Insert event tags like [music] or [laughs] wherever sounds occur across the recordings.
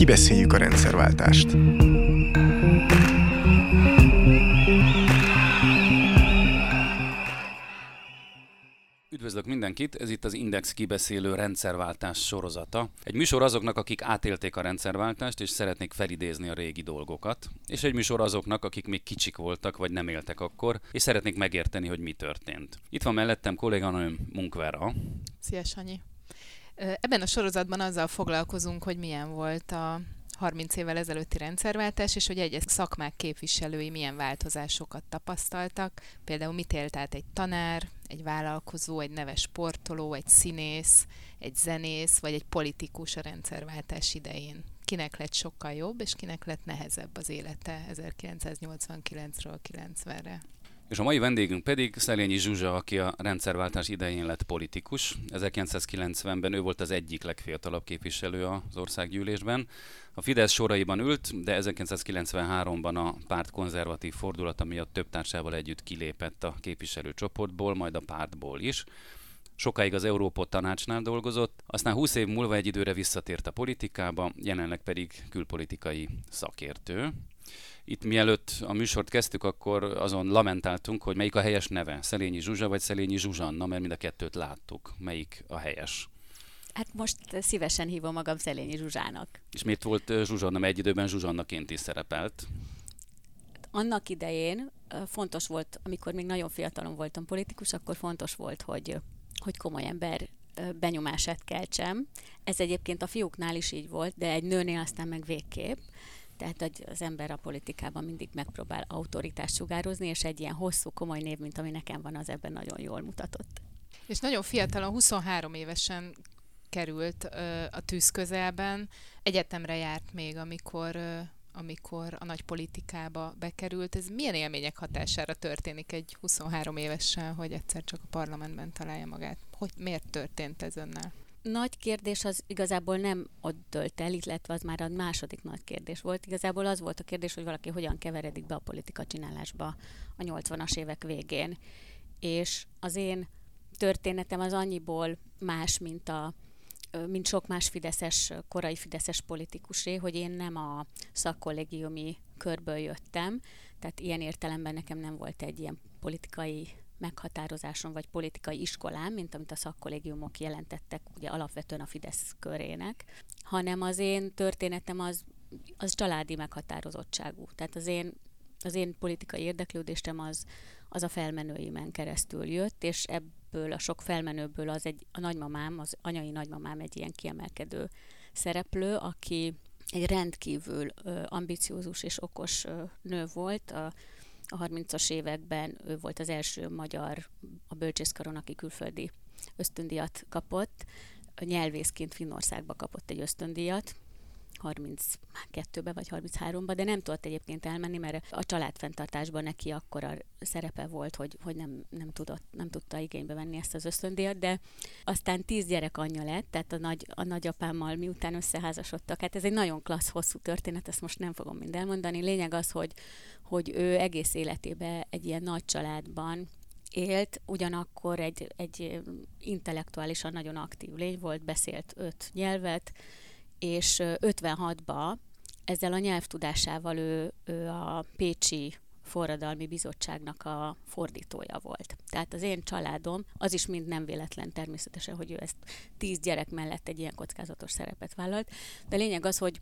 Kibeszéljük a rendszerváltást. Üdvözlök mindenkit, ez itt az Index kibeszélő rendszerváltás sorozata. Egy műsor azoknak, akik átélték a rendszerváltást és szeretnék felidézni a régi dolgokat, és egy műsor azoknak, akik még kicsik voltak vagy nem éltek akkor, és szeretnék megérteni, hogy mi történt. Itt van mellettem kolléganőm Munkvera. Szia Sanyi! Ebben a sorozatban azzal foglalkozunk, hogy milyen volt a 30 évvel ezelőtti rendszerváltás, és hogy egyes szakmák képviselői milyen változásokat tapasztaltak. Például mit élt át egy tanár, egy vállalkozó, egy neves sportoló, egy színész, egy zenész, vagy egy politikus a rendszerváltás idején. Kinek lett sokkal jobb, és kinek lett nehezebb az élete 1989-ről 90-re. És a mai vendégünk pedig Szelényi Zsuzsa, aki a rendszerváltás idején lett politikus. 1990-ben ő volt az egyik legfiatalabb képviselő az országgyűlésben. A Fidesz soraiban ült, de 1993-ban a párt konzervatív fordulata miatt több társával együtt kilépett a képviselőcsoportból, majd a pártból is. Sokáig az Európa tanácsnál dolgozott, aztán 20 év múlva egy időre visszatért a politikába, jelenleg pedig külpolitikai szakértő. Itt mielőtt a műsort kezdtük, akkor azon lamentáltunk, hogy melyik a helyes neve, Szelényi Zsuzsa vagy Szelényi Zsuzsanna, mert mind a kettőt láttuk. Melyik a helyes? Hát most szívesen hívom magam Szelényi Zsuzsának. És miért volt Zsuzsanna, mert egy időben Zsuzsannaként is szerepelt? Annak idején fontos volt, amikor még nagyon fiatalon voltam politikus, akkor fontos volt, hogy, hogy komoly ember benyomását keltsem. Ez egyébként a fiúknál is így volt, de egy nőnél aztán meg végképp. Tehát az ember a politikában mindig megpróbál autoritást sugározni, és egy ilyen hosszú, komoly név, mint ami nekem van, az ebben nagyon jól mutatott. És nagyon fiatalon, 23 évesen került ö, a tűz közelben. Egyetemre járt még, amikor ö, amikor a nagy politikába bekerült. Ez milyen élmények hatására történik egy 23 évesen, hogy egyszer csak a parlamentben találja magát? Hogy miért történt ez önnel? Nagy kérdés az igazából nem ott dölt el, illetve az már a második nagy kérdés volt. Igazából az volt a kérdés, hogy valaki hogyan keveredik be a politika csinálásba a 80-as évek végén. És az én történetem az annyiból más, mint a mint sok más fideszes, korai fideszes politikusé, hogy én nem a szakkollégiumi körből jöttem, tehát ilyen értelemben nekem nem volt egy ilyen politikai meghatározáson vagy politikai iskolán, mint amit a szakkollégiumok jelentettek ugye alapvetően a Fidesz körének, hanem az én történetem az, az családi meghatározottságú. Tehát az én, az én politikai érdeklődésem az, az a felmenőimen keresztül jött, és ebből a sok felmenőből az egy, a nagymamám, az anyai nagymamám egy ilyen kiemelkedő szereplő, aki egy rendkívül ö, ambiciózus és okos ö, nő volt, a a 30-as években ő volt az első magyar a bölcsészkaron, aki külföldi ösztöndíjat kapott. Nyelvészként Finnországba kapott egy ösztöndíjat, 32-be vagy 33-ba, de nem tudott egyébként elmenni, mert a családfenntartásban neki akkora szerepe volt, hogy, hogy nem, nem, tudott, nem tudta igénybe venni ezt az ösztöndíjat, de aztán tíz gyerek anyja lett, tehát a, nagy, a nagyapámmal miután összeházasodtak. Hát ez egy nagyon klassz, hosszú történet, ezt most nem fogom mind elmondani. Lényeg az, hogy, hogy ő egész életében egy ilyen nagy családban élt, ugyanakkor egy, egy intellektuálisan nagyon aktív lény volt, beszélt öt nyelvet, és 56-ba ezzel a nyelvtudásával ő, ő a Pécsi Forradalmi Bizottságnak a fordítója volt. Tehát az én családom, az is mind nem véletlen természetesen, hogy ő ezt tíz gyerek mellett egy ilyen kockázatos szerepet vállalt, de lényeg az, hogy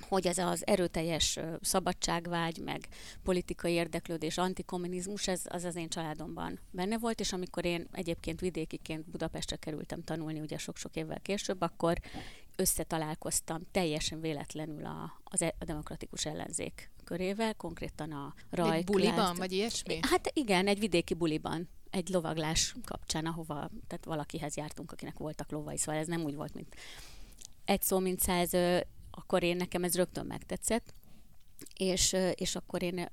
hogy ez az erőteljes szabadságvágy, meg politikai érdeklődés, antikommunizmus, ez az az én családomban benne volt, és amikor én egyébként vidékiként Budapestre kerültem tanulni, ugye sok-sok évvel később, akkor összetalálkoztam teljesen véletlenül a, az e, a demokratikus ellenzék körével, konkrétan a Rajk. Egy buliban, vagy ilyesmi? Hát igen, egy vidéki buliban egy lovaglás kapcsán, ahova tehát valakihez jártunk, akinek voltak lovai, szóval ez nem úgy volt, mint egy szó, mint száz, akkor én nekem ez rögtön megtetszett, és, és akkor én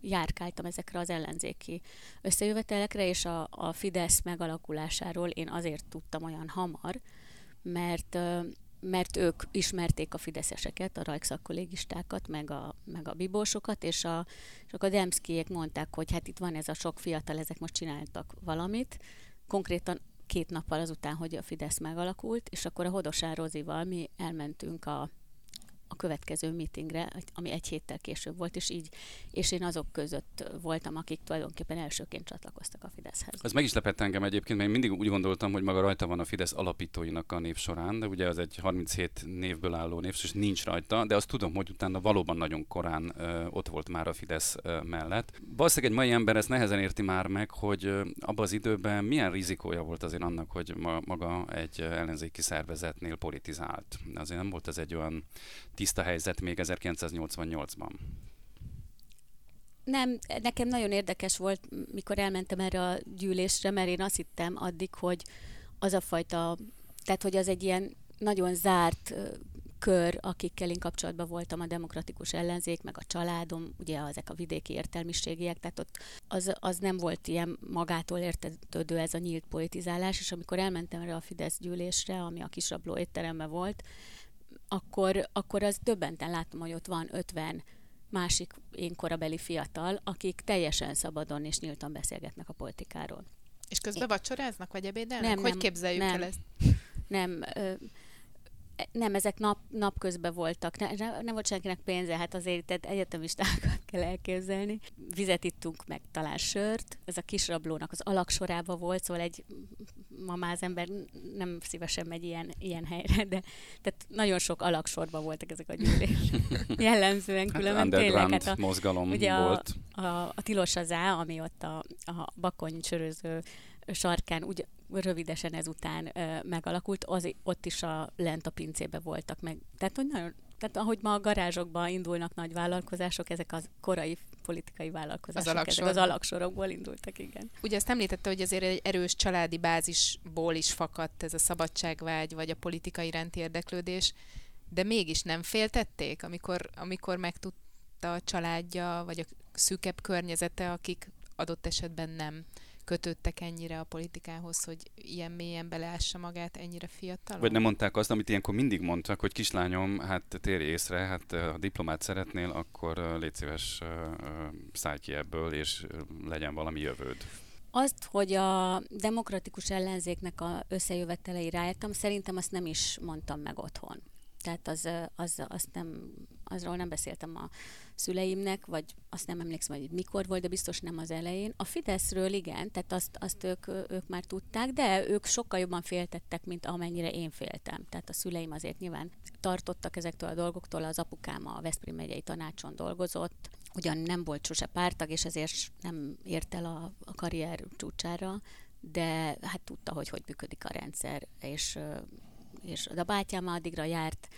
járkáltam ezekre az ellenzéki összejövetelekre, és a, a Fidesz megalakulásáról én azért tudtam olyan hamar, mert mert ők ismerték a fideszeseket, a rajkszakkollégistákat, meg a, meg a bibósokat, és a, és a Demszkijék mondták, hogy hát itt van ez a sok fiatal, ezek most csináltak valamit. Konkrétan két nappal azután, hogy a Fidesz megalakult, és akkor a Hodosár Rozival mi elmentünk a a következő meetingre, ami egy héttel később volt, és így, és én azok között voltam, akik tulajdonképpen elsőként csatlakoztak a Fideszhez. Ez meg is lepett engem egyébként, mert én mindig úgy gondoltam, hogy maga rajta van a Fidesz alapítóinak a név során, de ugye ez egy 37 névből álló név, és nincs rajta, de azt tudom, hogy utána valóban nagyon korán ö, ott volt már a Fidesz ö, mellett. Valószínűleg egy mai ember ezt nehezen érti már meg, hogy ö, abban az időben milyen rizikója volt azért annak, hogy ma, maga egy ellenzéki szervezetnél politizált. Azért nem volt ez egy olyan tiszta helyzet még 1988-ban. Nem, nekem nagyon érdekes volt, mikor elmentem erre a gyűlésre, mert én azt hittem addig, hogy az a fajta, tehát hogy az egy ilyen nagyon zárt kör, akikkel én kapcsolatban voltam, a demokratikus ellenzék, meg a családom, ugye ezek a vidéki értelmiségiek, tehát ott az, az nem volt ilyen magától értetődő ez a nyílt politizálás, és amikor elmentem erre a Fidesz gyűlésre, ami a kisrabló étteremben volt, akkor, akkor az döbbenten látom, hogy ott van 50 másik én korabeli fiatal, akik teljesen szabadon és nyíltan beszélgetnek a politikáról. És közben vacsoráznak, vagy ebédelnek? Nem, hogy nem, képzeljük nem, el ezt? Nem, ö, nem, ezek nap, napközben voltak, ne, ne, nem volt senkinek pénze, hát azért tehát egyetemistákat [laughs] kell elképzelni. Vizet ittunk meg, talán sört, ez a kisrablónak az alaksorába volt, szóval egy mamáz ember nem szívesen megy ilyen, ilyen helyre, de tehát nagyon sok alaksorban voltak ezek a gyűlés. [laughs] Jellemzően hát különben hát tényleg. Hát a, mozgalom ugye volt. A, a, a tilos az á, ami ott a, a bakony csöröző sarkán úgy rövidesen ezután ö, megalakult, az, ott is a lent a pincébe voltak meg. Tehát, hogy nagyon, tehát ahogy ma a garázsokban indulnak nagy vállalkozások, ezek az korai politikai vállalkozások, az alaksor. ezek az alaksorokból indultak, igen. Ugye ezt említette, hogy azért egy erős családi bázisból is fakadt ez a szabadságvágy, vagy a politikai iránti érdeklődés, de mégis nem féltették, amikor, amikor megtudta a családja, vagy a szűkebb környezete, akik adott esetben nem kötődtek ennyire a politikához, hogy ilyen mélyen beleássa magát ennyire fiatal? Vagy nem mondták azt, amit ilyenkor mindig mondtak, hogy kislányom, hát térj észre, hát ha diplomát szeretnél, akkor légy szíves, szállj ki ebből, és legyen valami jövőd. Azt, hogy a demokratikus ellenzéknek a összejövetelei rájöttem, szerintem azt nem is mondtam meg otthon. Tehát az, az, azt nem, azról nem beszéltem a szüleimnek, vagy azt nem emlékszem, hogy mikor volt, de biztos nem az elején. A Fideszről igen, tehát azt, azt ők, ők már tudták, de ők sokkal jobban féltettek, mint amennyire én féltem. Tehát a szüleim azért nyilván tartottak ezektől a dolgoktól, az apukám a Veszprém megyei tanácson dolgozott, ugyan nem volt sose pártag, és ezért nem ért el a, a karrier csúcsára, de hát tudta, hogy hogy működik a rendszer, és és a bátyám addigra járt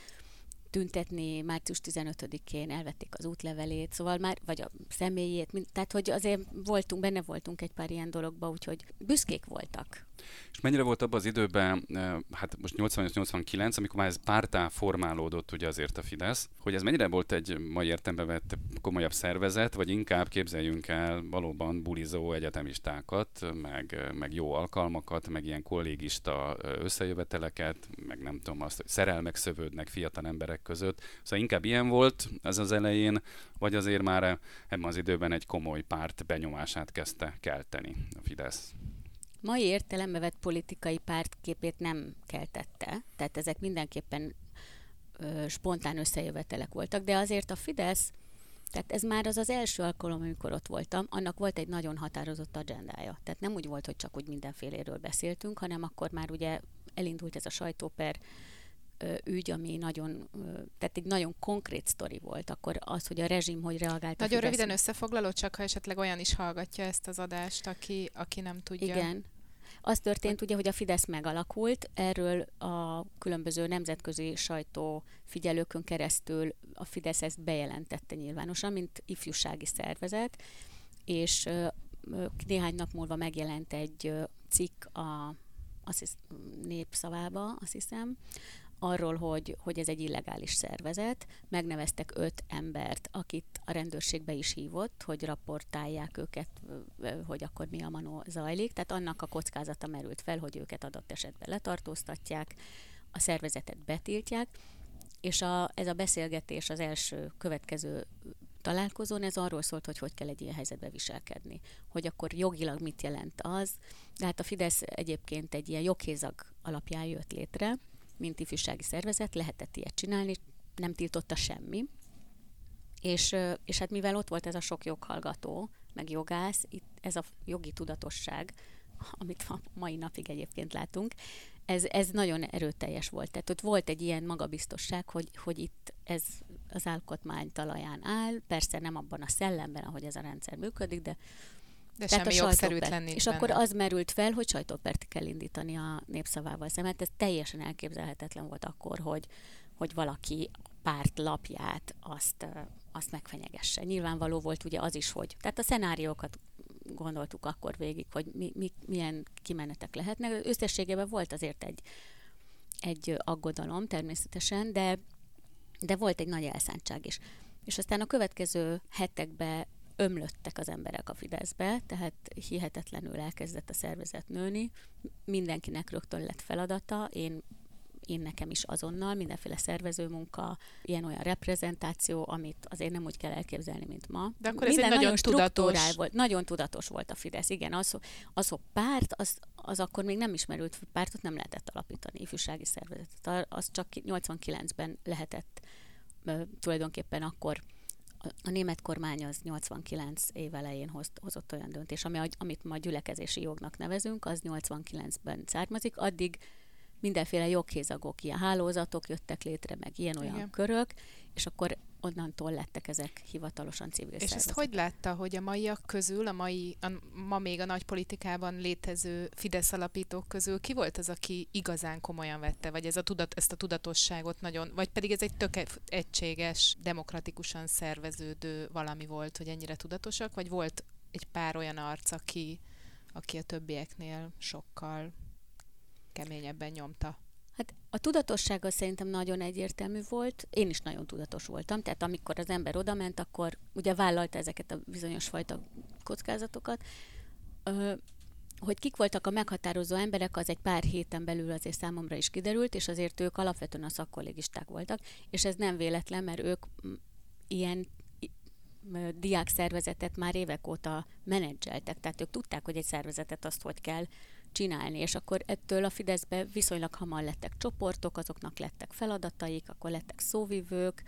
tüntetni március 15-én, elvették az útlevelét, szóval már, vagy a személyét, mint, tehát hogy azért voltunk, benne voltunk egy pár ilyen dologba, úgyhogy büszkék voltak. És mennyire volt abban az időben, hát most 88-89, amikor már ez pártá formálódott ugye azért a Fidesz, hogy ez mennyire volt egy mai értembe vett komolyabb szervezet, vagy inkább képzeljünk el valóban bulizó egyetemistákat, meg, meg jó alkalmakat, meg ilyen kollégista összejöveteleket, meg nem tudom azt, hogy szerelmek szövődnek fiatal emberek között. Szóval inkább ilyen volt ez az elején, vagy azért már ebben az időben egy komoly párt benyomását kezdte kelteni a Fidesz mai értelembe vett politikai pártképét nem keltette, tehát ezek mindenképpen ö, spontán összejövetelek voltak, de azért a Fidesz, tehát ez már az az első alkalom, amikor ott voltam, annak volt egy nagyon határozott agendája. Tehát nem úgy volt, hogy csak úgy mindenféléről beszéltünk, hanem akkor már ugye elindult ez a sajtóper, ügy, ami nagyon, tehát egy nagyon konkrét sztori volt, akkor az, hogy a rezsim hogy reagált. Nagyon röviden összefoglaló, csak ha esetleg olyan is hallgatja ezt az adást, aki, aki nem tudja. Igen. Az történt ugye, hogy a Fidesz megalakult, erről a különböző nemzetközi sajtó figyelőkön keresztül a Fidesz ezt bejelentette nyilvánosan, mint ifjúsági szervezet, és néhány nap múlva megjelent egy cikk a azt népszavába, azt hiszem, arról, hogy, hogy ez egy illegális szervezet. Megneveztek öt embert, akit a rendőrség be is hívott, hogy raportálják őket, hogy akkor mi a manó zajlik. Tehát annak a kockázata merült fel, hogy őket adott esetben letartóztatják, a szervezetet betiltják, és a, ez a beszélgetés az első következő találkozón, ez arról szólt, hogy hogy kell egy ilyen helyzetbe viselkedni. Hogy akkor jogilag mit jelent az. De hát a Fidesz egyébként egy ilyen joghézag alapján jött létre, mint ifjúsági szervezet, lehetett ilyet csinálni, nem tiltotta semmi. És, és hát mivel ott volt ez a sok joghallgató, meg jogász, itt ez a jogi tudatosság, [laughs] amit a mai napig egyébként látunk, ez, ez nagyon erőteljes volt. Tehát ott volt egy ilyen magabiztosság, hogy, hogy itt ez az alkotmány talaján áll, persze nem abban a szellemben, ahogy ez a rendszer működik, de de Tehát semmi jogszerűtlen nincs És benne. akkor az merült fel, hogy sajtópert kell indítani a népszavával szemben. Ez teljesen elképzelhetetlen volt akkor, hogy, hogy valaki párt lapját azt, azt megfenyegesse. Nyilvánvaló volt ugye az is, hogy... Tehát a szenáriókat gondoltuk akkor végig, hogy mi, mi, milyen kimenetek lehetnek. Összességében volt azért egy, egy aggodalom természetesen, de, de volt egy nagy elszántság is. És aztán a következő hetekben ömlöttek az emberek a Fideszbe, tehát hihetetlenül elkezdett a szervezet nőni. Mindenkinek rögtön lett feladata. Én én nekem is azonnal, mindenféle szervezőmunka, ilyen-olyan reprezentáció, amit azért nem úgy kell elképzelni, mint ma. De akkor Minden ez egy nagyon tudatos. Volt, nagyon tudatos volt a Fidesz, igen. Az, az hogy párt, az, az akkor még nem ismerült pártot, nem lehetett alapítani, ifjúsági szervezetet. Az csak 89-ben lehetett tulajdonképpen akkor a német kormány az 89 év elején hoz, hozott olyan döntés, ami, amit ma gyülekezési jognak nevezünk, az 89-ben származik, addig mindenféle joghézagok, ilyen hálózatok jöttek létre, meg ilyen-olyan körök, és akkor onnantól lettek ezek hivatalosan civil És szervezetek. ezt hogy látta, hogy a maiak közül, a mai, a, ma még a nagy politikában létező Fidesz alapítók közül ki volt az, aki igazán komolyan vette, vagy ez a tudat, ezt a tudatosságot nagyon, vagy pedig ez egy tök egységes, demokratikusan szerveződő valami volt, hogy ennyire tudatosak, vagy volt egy pár olyan arc, aki, aki a többieknél sokkal keményebben nyomta? Hát a tudatossága szerintem nagyon egyértelmű volt. Én is nagyon tudatos voltam, tehát amikor az ember odament, akkor ugye vállalta ezeket a bizonyos fajta kockázatokat. Ö, hogy kik voltak a meghatározó emberek, az egy pár héten belül azért számomra is kiderült, és azért ők alapvetően a szakkollégisták voltak, és ez nem véletlen, mert ők ilyen diák szervezetet már évek óta menedzseltek, tehát ők tudták, hogy egy szervezetet azt hogy kell csinálni, és akkor ettől a Fideszbe viszonylag hamar lettek csoportok, azoknak lettek feladataik, akkor lettek szóvivők,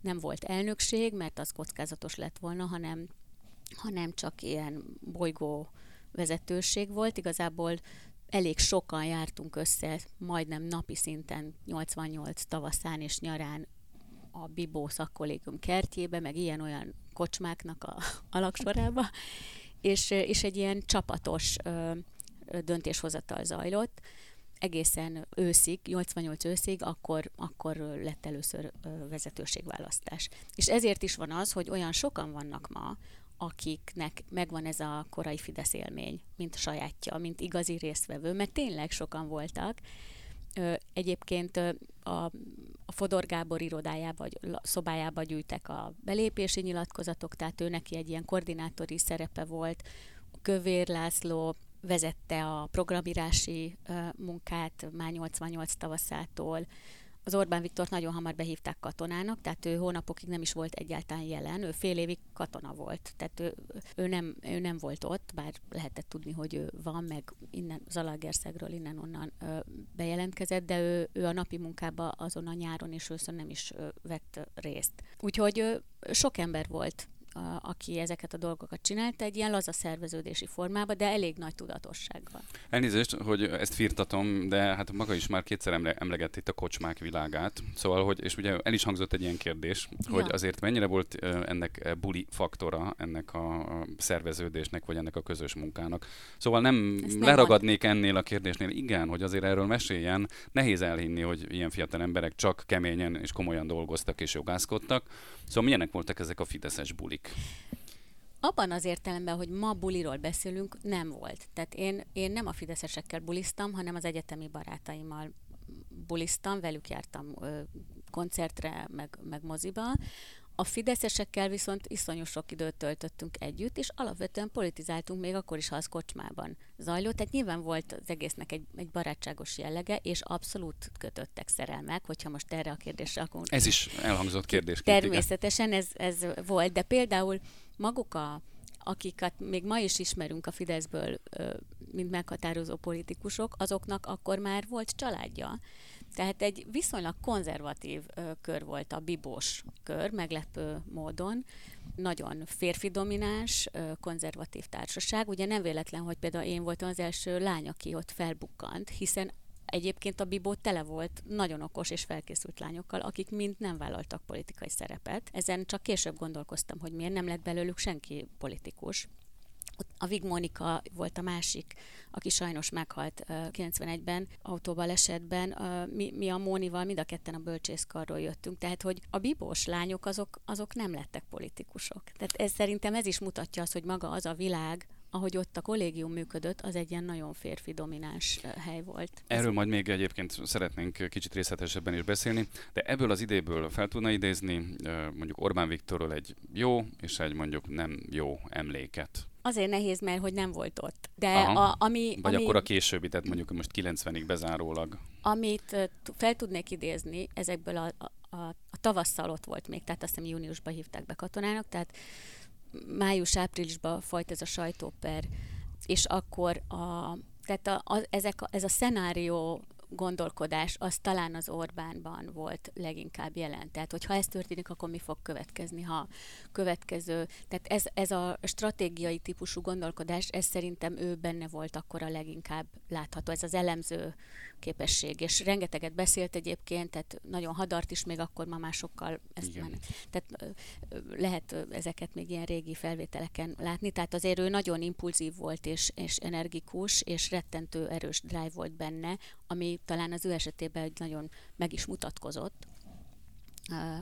nem volt elnökség, mert az kockázatos lett volna, hanem, hanem csak ilyen bolygó vezetőség volt. Igazából elég sokan jártunk össze, majdnem napi szinten 88 tavaszán és nyarán a Bibó szakkollégium kertjébe, meg ilyen-olyan kocsmáknak a [laughs] alaksorába, és, és egy ilyen csapatos döntéshozatal zajlott, egészen őszig, 88 őszig, akkor, akkor lett először vezetőségválasztás. És ezért is van az, hogy olyan sokan vannak ma, akiknek megvan ez a korai Fidesz élmény, mint sajátja, mint igazi résztvevő, mert tényleg sokan voltak. Egyébként a, a Fodor Gábor irodájába, vagy szobájába gyűjtek a belépési nyilatkozatok, tehát ő neki egy ilyen koordinátori szerepe volt. Kövér László vezette a programírási munkát már 88 tavaszától. Az Orbán Viktor nagyon hamar behívták katonának, tehát ő hónapokig nem is volt egyáltalán jelen, ő fél évig katona volt, tehát ő, ő, nem, ő nem volt ott, bár lehetett tudni, hogy ő van, meg innen Zalagerszegről innen-onnan bejelentkezett, de ő, ő a napi munkába azon a nyáron és őszön nem is vett részt. Úgyhogy sok ember volt aki ezeket a dolgokat csinálta, egy ilyen laza szerveződési formában, de elég nagy tudatossággal. Elnézést, hogy ezt firtatom, de hát maga is már kétszer emle- emlegett itt a kocsmák világát. Szóval, hogy, és ugye el is hangzott egy ilyen kérdés, ja. hogy azért mennyire volt ennek buli faktora, ennek a szerveződésnek, vagy ennek a közös munkának. Szóval nem, nem leragadnék mond... ennél a kérdésnél. Igen, hogy azért erről meséljen. Nehéz elhinni, hogy ilyen fiatal emberek csak keményen és komolyan dolgoztak és jogászkodtak. Szóval milyenek voltak ezek a fideszes bulik? Abban az értelemben, hogy ma buliról beszélünk, nem volt. Tehát én, én nem a fideszesekkel buliztam, hanem az egyetemi barátaimmal buliztam, velük jártam ö, koncertre, meg, meg moziba. A fideszesekkel viszont iszonyú sok időt töltöttünk együtt, és alapvetően politizáltunk még akkor is, ha az kocsmában zajlott. Tehát nyilván volt az egésznek egy, egy barátságos jellege, és abszolút kötöttek szerelmek, hogyha most erre a kérdésre akkor... Ez is elhangzott kérdés. Természetesen ez, ez volt, de például maguk a akiket még ma is ismerünk a Fideszből, mint meghatározó politikusok, azoknak akkor már volt családja. Tehát egy viszonylag konzervatív kör volt a bibós kör, meglepő módon. Nagyon férfi domináns, konzervatív társaság. Ugye nem véletlen, hogy például én voltam az első lány, aki ott felbukkant, hiszen Egyébként a Bibó tele volt nagyon okos és felkészült lányokkal, akik mind nem vállaltak politikai szerepet. Ezen csak később gondolkoztam, hogy miért nem lett belőlük senki politikus. A Vig Monika volt a másik, aki sajnos meghalt uh, 91-ben autóbalesetben. Uh, mi, mi a Mónival mind a ketten a bölcsészkarról jöttünk, tehát hogy a bibós lányok azok, azok nem lettek politikusok. Tehát ez szerintem ez is mutatja azt, hogy maga az a világ, ahogy ott a kollégium működött, az egy ilyen nagyon férfi domináns hely volt. Erről majd még egyébként szeretnénk kicsit részletesebben is beszélni, de ebből az idéből fel tudna idézni mondjuk Orbán Viktorról egy jó és egy mondjuk nem jó emléket. Azért nehéz, mert hogy nem volt ott. De a, ami, Vagy ami, akkor a későbbi, tehát mondjuk most 90-ig bezárólag. Amit fel tudnék idézni ezekből a, a, a, a tavasszal ott volt még, tehát azt hiszem júniusban hívták be katonának, tehát május-áprilisban folyt ez a sajtóper, és akkor a, tehát a, a, ezek a, ez a szenárió gondolkodás az talán az Orbánban volt leginkább jelen. Tehát, hogyha ez történik, akkor mi fog következni, ha következő. Tehát ez, ez a stratégiai típusú gondolkodás, ez szerintem ő benne volt akkor a leginkább látható. Ez az elemző képesség, és rengeteget beszélt egyébként, tehát nagyon hadart is még akkor ma másokkal ezt már, tehát lehet ezeket még ilyen régi felvételeken látni, tehát azért ő nagyon impulzív volt, és, és energikus, és rettentő erős drive volt benne, ami talán az ő esetében nagyon meg is mutatkozott.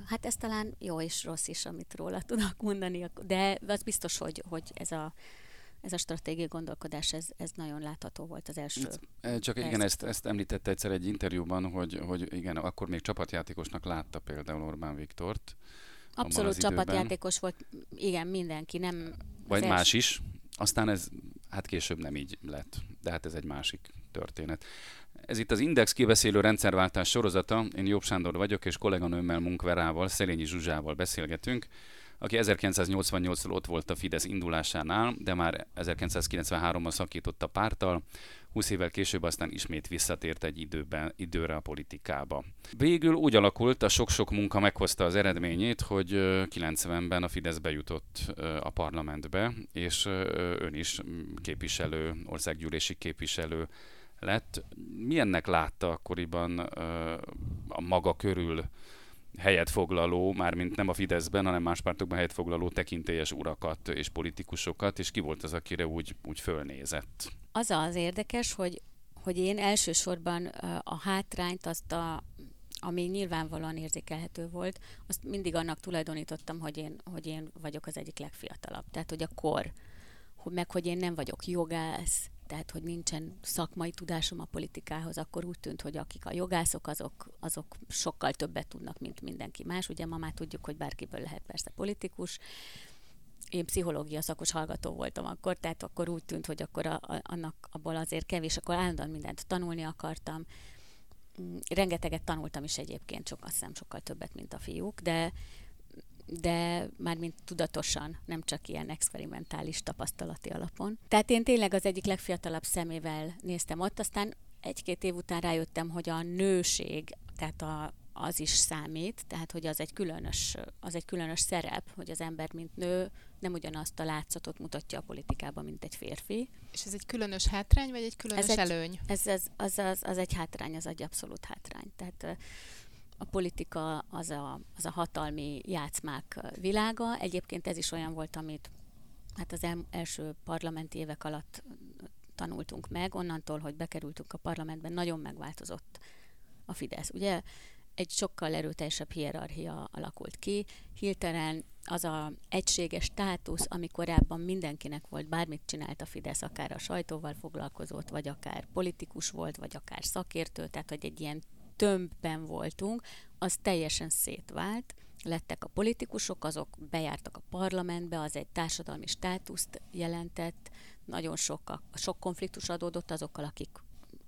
Hát ez talán jó és rossz is, amit róla tudok mondani, de az biztos, hogy, hogy ez a ez a stratégiai gondolkodás, ez, ez nagyon látható volt az első. Csak igen, ezt, ezt említette egyszer egy interjúban, hogy, hogy igen, akkor még csapatjátékosnak látta például Orbán Viktort. Abszolút csapatjátékos volt, igen, mindenki, nem... Vagy más első... is, aztán ez hát később nem így lett, de hát ez egy másik történet. Ez itt az Index kiveszélő rendszerváltás sorozata. Én Jobb Sándor vagyok, és kolléganőmmel Munkverával, Szelényi Zsuzsával beszélgetünk aki 1988-tól ott volt a Fidesz indulásánál, de már 1993-ban szakított a pártal, 20 évvel később aztán ismét visszatért egy időben, időre a politikába. Végül úgy alakult, a sok-sok munka meghozta az eredményét, hogy 90-ben a Fidesz bejutott a parlamentbe, és ön is képviselő, országgyűlési képviselő lett. Milyennek látta akkoriban a maga körül helyet foglaló, mármint nem a Fideszben, hanem más pártokban helyet foglaló tekintélyes urakat és politikusokat, és ki volt az, akire úgy, úgy fölnézett? Az az érdekes, hogy, hogy én elsősorban a hátrányt, azt a, ami nyilvánvalóan érzékelhető volt, azt mindig annak tulajdonítottam, hogy én, hogy én vagyok az egyik legfiatalabb. Tehát, hogy a kor, meg hogy én nem vagyok jogász, tehát hogy nincsen szakmai tudásom a politikához, akkor úgy tűnt, hogy akik a jogászok, azok, azok sokkal többet tudnak, mint mindenki más. Ugye ma már tudjuk, hogy bárkiből lehet persze politikus. Én pszichológia szakos hallgató voltam akkor, tehát akkor úgy tűnt, hogy akkor a, a, annak abból azért kevés, akkor állandóan mindent tanulni akartam. Mm, rengeteget tanultam is egyébként, sok, azt hiszem sokkal többet, mint a fiúk, de, de már mint tudatosan, nem csak ilyen experimentális tapasztalati alapon. Tehát én tényleg az egyik legfiatalabb szemével néztem ott, aztán egy-két év után rájöttem, hogy a nőség, tehát a, az is számít, tehát hogy az egy különös, az egy különös szerep, hogy az ember, mint nő, nem ugyanazt a látszatot mutatja a politikában, mint egy férfi. És ez egy különös hátrány, vagy egy különös ez előny? Egy, ez, ez, az, az, az egy hátrány, az egy abszolút hátrány. Tehát a politika az a, az a hatalmi játszmák világa. Egyébként ez is olyan volt, amit hát az el, első parlamenti évek alatt tanultunk meg, onnantól, hogy bekerültünk a parlamentben, nagyon megváltozott a Fidesz. Ugye egy sokkal erőteljesebb hierarchia alakult ki. Hirtelen az a egységes státusz, ami korábban mindenkinek volt, bármit csinált a Fidesz, akár a sajtóval foglalkozott, vagy akár politikus volt, vagy akár szakértő, tehát hogy egy ilyen tömbben voltunk, az teljesen szétvált. Lettek a politikusok, azok bejártak a parlamentbe, az egy társadalmi státuszt jelentett, nagyon sok, sok konfliktus adódott azokkal, akik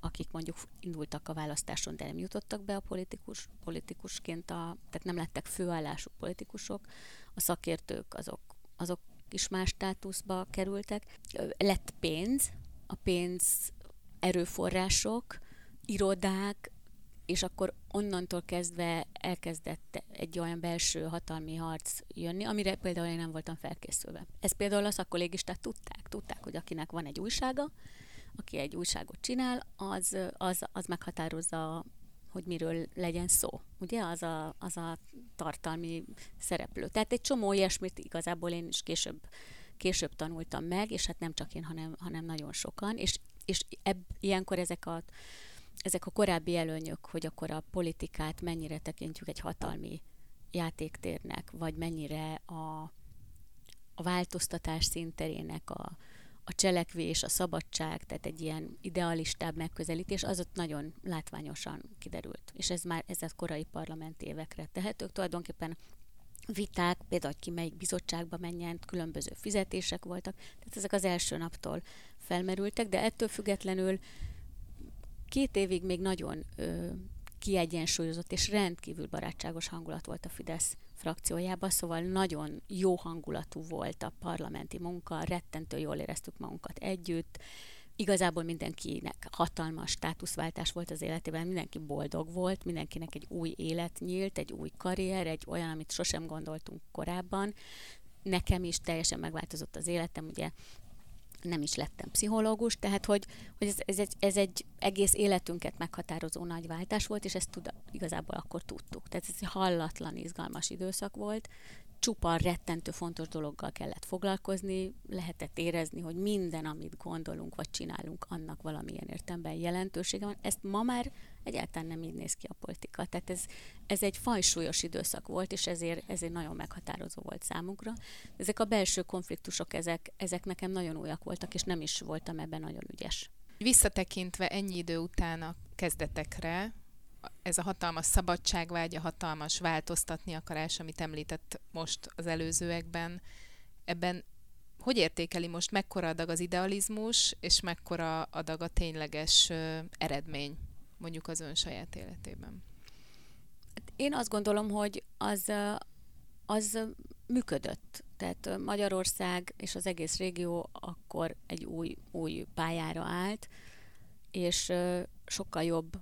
akik mondjuk indultak a választáson, de nem jutottak be a politikus, politikusként, a, tehát nem lettek főállású politikusok, a szakértők azok, azok is más státuszba kerültek. Lett pénz, a pénz erőforrások, irodák, és akkor onnantól kezdve elkezdett egy olyan belső hatalmi harc jönni, amire például én nem voltam felkészülve. Ezt például a szakkollégisták tudták. Tudták, hogy akinek van egy újsága, aki egy újságot csinál, az, az, az meghatározza, hogy miről legyen szó. Ugye az a, az a tartalmi szereplő. Tehát egy csomó ilyesmit igazából én is később, később tanultam meg, és hát nem csak én, hanem, hanem nagyon sokan, és, és ebb, ilyenkor ezek a, ezek a korábbi előnyök, hogy akkor a politikát mennyire tekintjük egy hatalmi játéktérnek, vagy mennyire a, a változtatás szinterének a, a cselekvés, a szabadság, tehát egy ilyen idealistább megközelítés, az ott nagyon látványosan kiderült. És ez már ez a korai parlamenti évekre tehetők. Tulajdonképpen viták, például, ki melyik bizottságba menjen, különböző fizetések voltak, tehát ezek az első naptól felmerültek, de ettől függetlenül két évig még nagyon ö, kiegyensúlyozott és rendkívül barátságos hangulat volt a Fidesz frakciójában, szóval nagyon jó hangulatú volt a parlamenti munka, rettentő jól éreztük magunkat együtt, igazából mindenkinek hatalmas státuszváltás volt az életében, mindenki boldog volt, mindenkinek egy új élet nyílt, egy új karrier, egy olyan, amit sosem gondoltunk korábban. Nekem is teljesen megváltozott az életem, ugye nem is lettem pszichológus, tehát hogy, hogy ez, ez, egy, ez egy egész életünket meghatározó nagy váltás volt, és ezt tud, igazából akkor tudtuk. Tehát ez egy hallatlan, izgalmas időszak volt, csupa rettentő fontos dologgal kellett foglalkozni, lehetett érezni, hogy minden, amit gondolunk vagy csinálunk, annak valamilyen értemben jelentősége van. Ezt ma már egyáltalán nem így néz ki a politika. Tehát ez, ez egy fajsúlyos időszak volt, és ezért, ezért nagyon meghatározó volt számunkra. Ezek a belső konfliktusok, ezek, ezek nekem nagyon újak voltak, és nem is voltam ebben nagyon ügyes. Visszatekintve ennyi idő után a kezdetekre, ez a hatalmas szabadságvágy, a hatalmas változtatni akarás, amit említett most az előzőekben, ebben hogy értékeli most, mekkora adag az idealizmus, és mekkora adag a tényleges eredmény, mondjuk az ön saját életében? Én azt gondolom, hogy az, az működött. Tehát Magyarország és az egész régió akkor egy új, új pályára állt, és sokkal jobb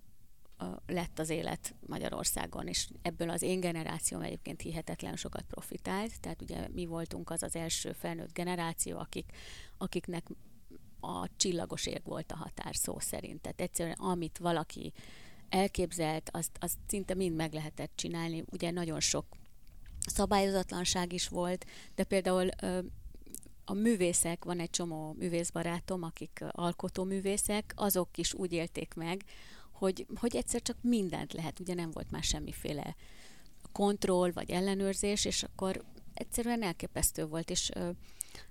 lett az élet Magyarországon, és ebből az én generációm egyébként hihetetlen sokat profitált, tehát ugye mi voltunk az az első felnőtt generáció, akik, akiknek a csillagos ég volt a határ szó szerint. Tehát egyszerűen amit valaki elképzelt, azt, azt szinte mind meg lehetett csinálni. Ugye nagyon sok szabályozatlanság is volt, de például a művészek, van egy csomó művészbarátom, akik alkotóművészek, azok is úgy élték meg, hogy, hogy egyszer csak mindent lehet, ugye nem volt már semmiféle kontroll vagy ellenőrzés, és akkor egyszerűen elképesztő volt, és ö,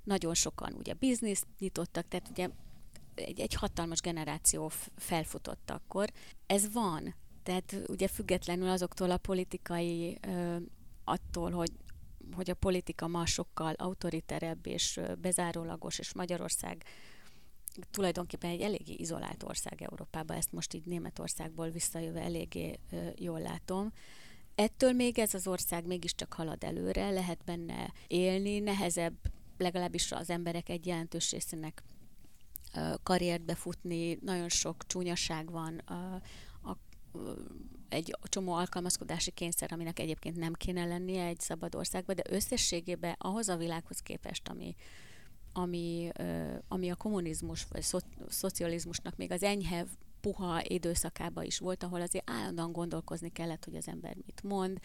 nagyon sokan ugye bizniszt nyitottak, tehát ugye egy, egy hatalmas generáció felfutott akkor. Ez van, tehát ugye függetlenül azoktól a politikai, ö, attól, hogy hogy a politika ma sokkal autoriterebb és bezárólagos, és Magyarország tulajdonképpen egy eléggé izolált ország Európában, ezt most így Németországból visszajöve eléggé jól látom. Ettől még ez az ország mégiscsak halad előre, lehet benne élni, nehezebb legalábbis az emberek egy jelentős részének karriert befutni, nagyon sok csúnyaság van, a, a egy csomó alkalmazkodási kényszer, aminek egyébként nem kéne lennie egy szabad országban, de összességében ahhoz a világhoz képest, ami, ami, ami a kommunizmus vagy szo- szocializmusnak még az enyhe puha időszakában is volt, ahol azért állandóan gondolkozni kellett, hogy az ember mit mond,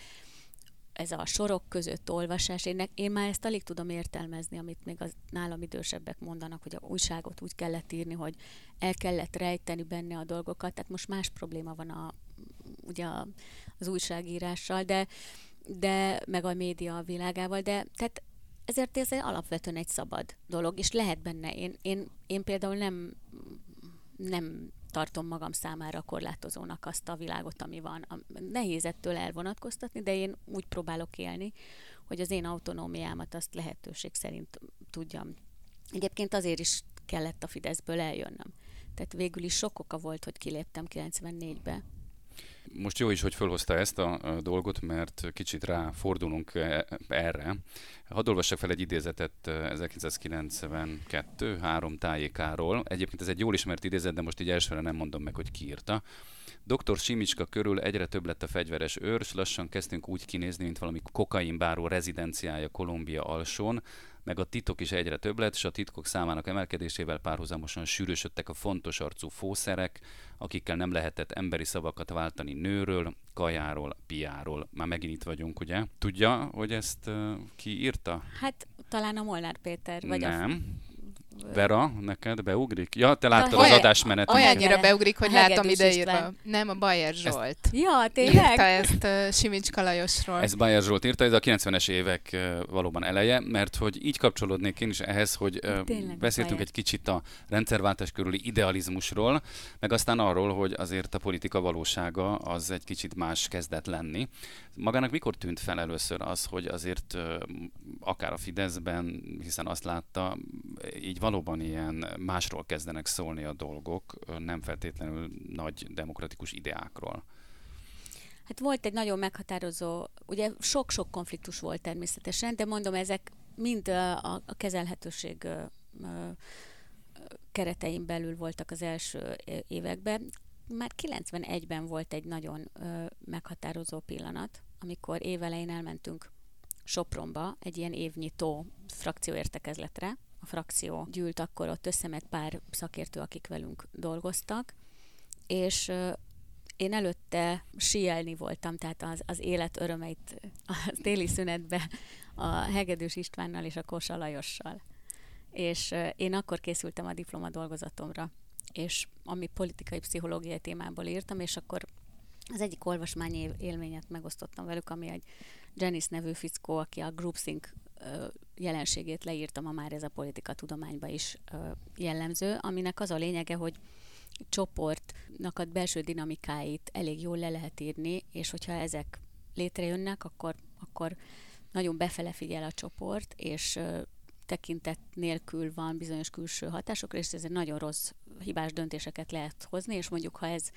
ez a sorok között olvasás, én, én már ezt alig tudom értelmezni, amit még az nálam idősebbek mondanak, hogy a újságot úgy kellett írni, hogy el kellett rejteni benne a dolgokat, tehát most más probléma van a, ugye az újságírással, de, de meg a média világával, de tehát ezért ez egy alapvetően egy szabad dolog, és lehet benne. Én, én, én például nem, nem tartom magam számára korlátozónak azt a világot, ami van. Nehéz ettől elvonatkoztatni, de én úgy próbálok élni, hogy az én autonómiámat azt lehetőség szerint tudjam. Egyébként azért is kellett a Fideszből eljönnöm. Tehát végül is sok oka volt, hogy kiléptem 94-be, most jó is, hogy felhozta ezt a, dolgot, mert kicsit ráfordulunk e, erre. Hadd olvassak fel egy idézetet 1992 három tájékáról. Egyébként ez egy jól ismert idézet, de most így elsőre nem mondom meg, hogy ki írta. Dr. Simicska körül egyre több lett a fegyveres őrs, lassan kezdtünk úgy kinézni, mint valami kokainbáró rezidenciája Kolumbia alsón, meg a titok is egyre több lett, és a titkok számának emelkedésével párhuzamosan sűrűsödtek a fontos arcú fószerek, akikkel nem lehetett emberi szavakat váltani nőről, kajáról, piáról. Már megint itt vagyunk, ugye? Tudja, hogy ezt uh, ki írta? Hát talán a Molnár Péter, vagy nem. a Vera, neked beugrik? Ja, te láttad az adásmenetet. Olyannyira beugrik, hogy látom ideírva. Nem, a Bayer Zsolt. Ezt, ja, tényleg? Írta ezt uh, Simicska Lajosról. Ez Bayer Zsolt írta, ez a 90-es évek uh, valóban eleje, mert hogy így kapcsolódnék én is ehhez, hogy uh, beszéltünk Bayer. egy kicsit a rendszerváltás körüli idealizmusról, meg aztán arról, hogy azért a politika valósága az egy kicsit más kezdett lenni. Magának mikor tűnt fel először az, hogy azért uh, akár a Fideszben, hiszen azt látta, így valóban ilyen másról kezdenek szólni a dolgok, nem feltétlenül nagy demokratikus ideákról. Hát volt egy nagyon meghatározó, ugye sok-sok konfliktus volt természetesen, de mondom, ezek mind a, a kezelhetőség keretein belül voltak az első években. Már 91-ben volt egy nagyon meghatározó pillanat, amikor évelején elmentünk Sopronba egy ilyen évnyitó frakcióértekezletre, a frakció gyűlt akkor ott össze, meg pár szakértő, akik velünk dolgoztak, és én előtte sielni voltam, tehát az, az élet örömeit a téli szünetbe a Hegedűs Istvánnal és a Kósa Lajossal. És én akkor készültem a diploma dolgozatomra, és ami politikai pszichológiai témából írtam, és akkor az egyik olvasmány élményet megosztottam velük, ami egy Janice nevű fickó, aki a groupthink jelenségét leírtam, a már ez a politika tudományba is jellemző, aminek az a lényege, hogy csoportnak a belső dinamikáit elég jól le lehet írni, és hogyha ezek létrejönnek, akkor, akkor nagyon befele figyel a csoport, és tekintet nélkül van bizonyos külső hatásokra, és ez egy nagyon rossz, hibás döntéseket lehet hozni, és mondjuk ha ez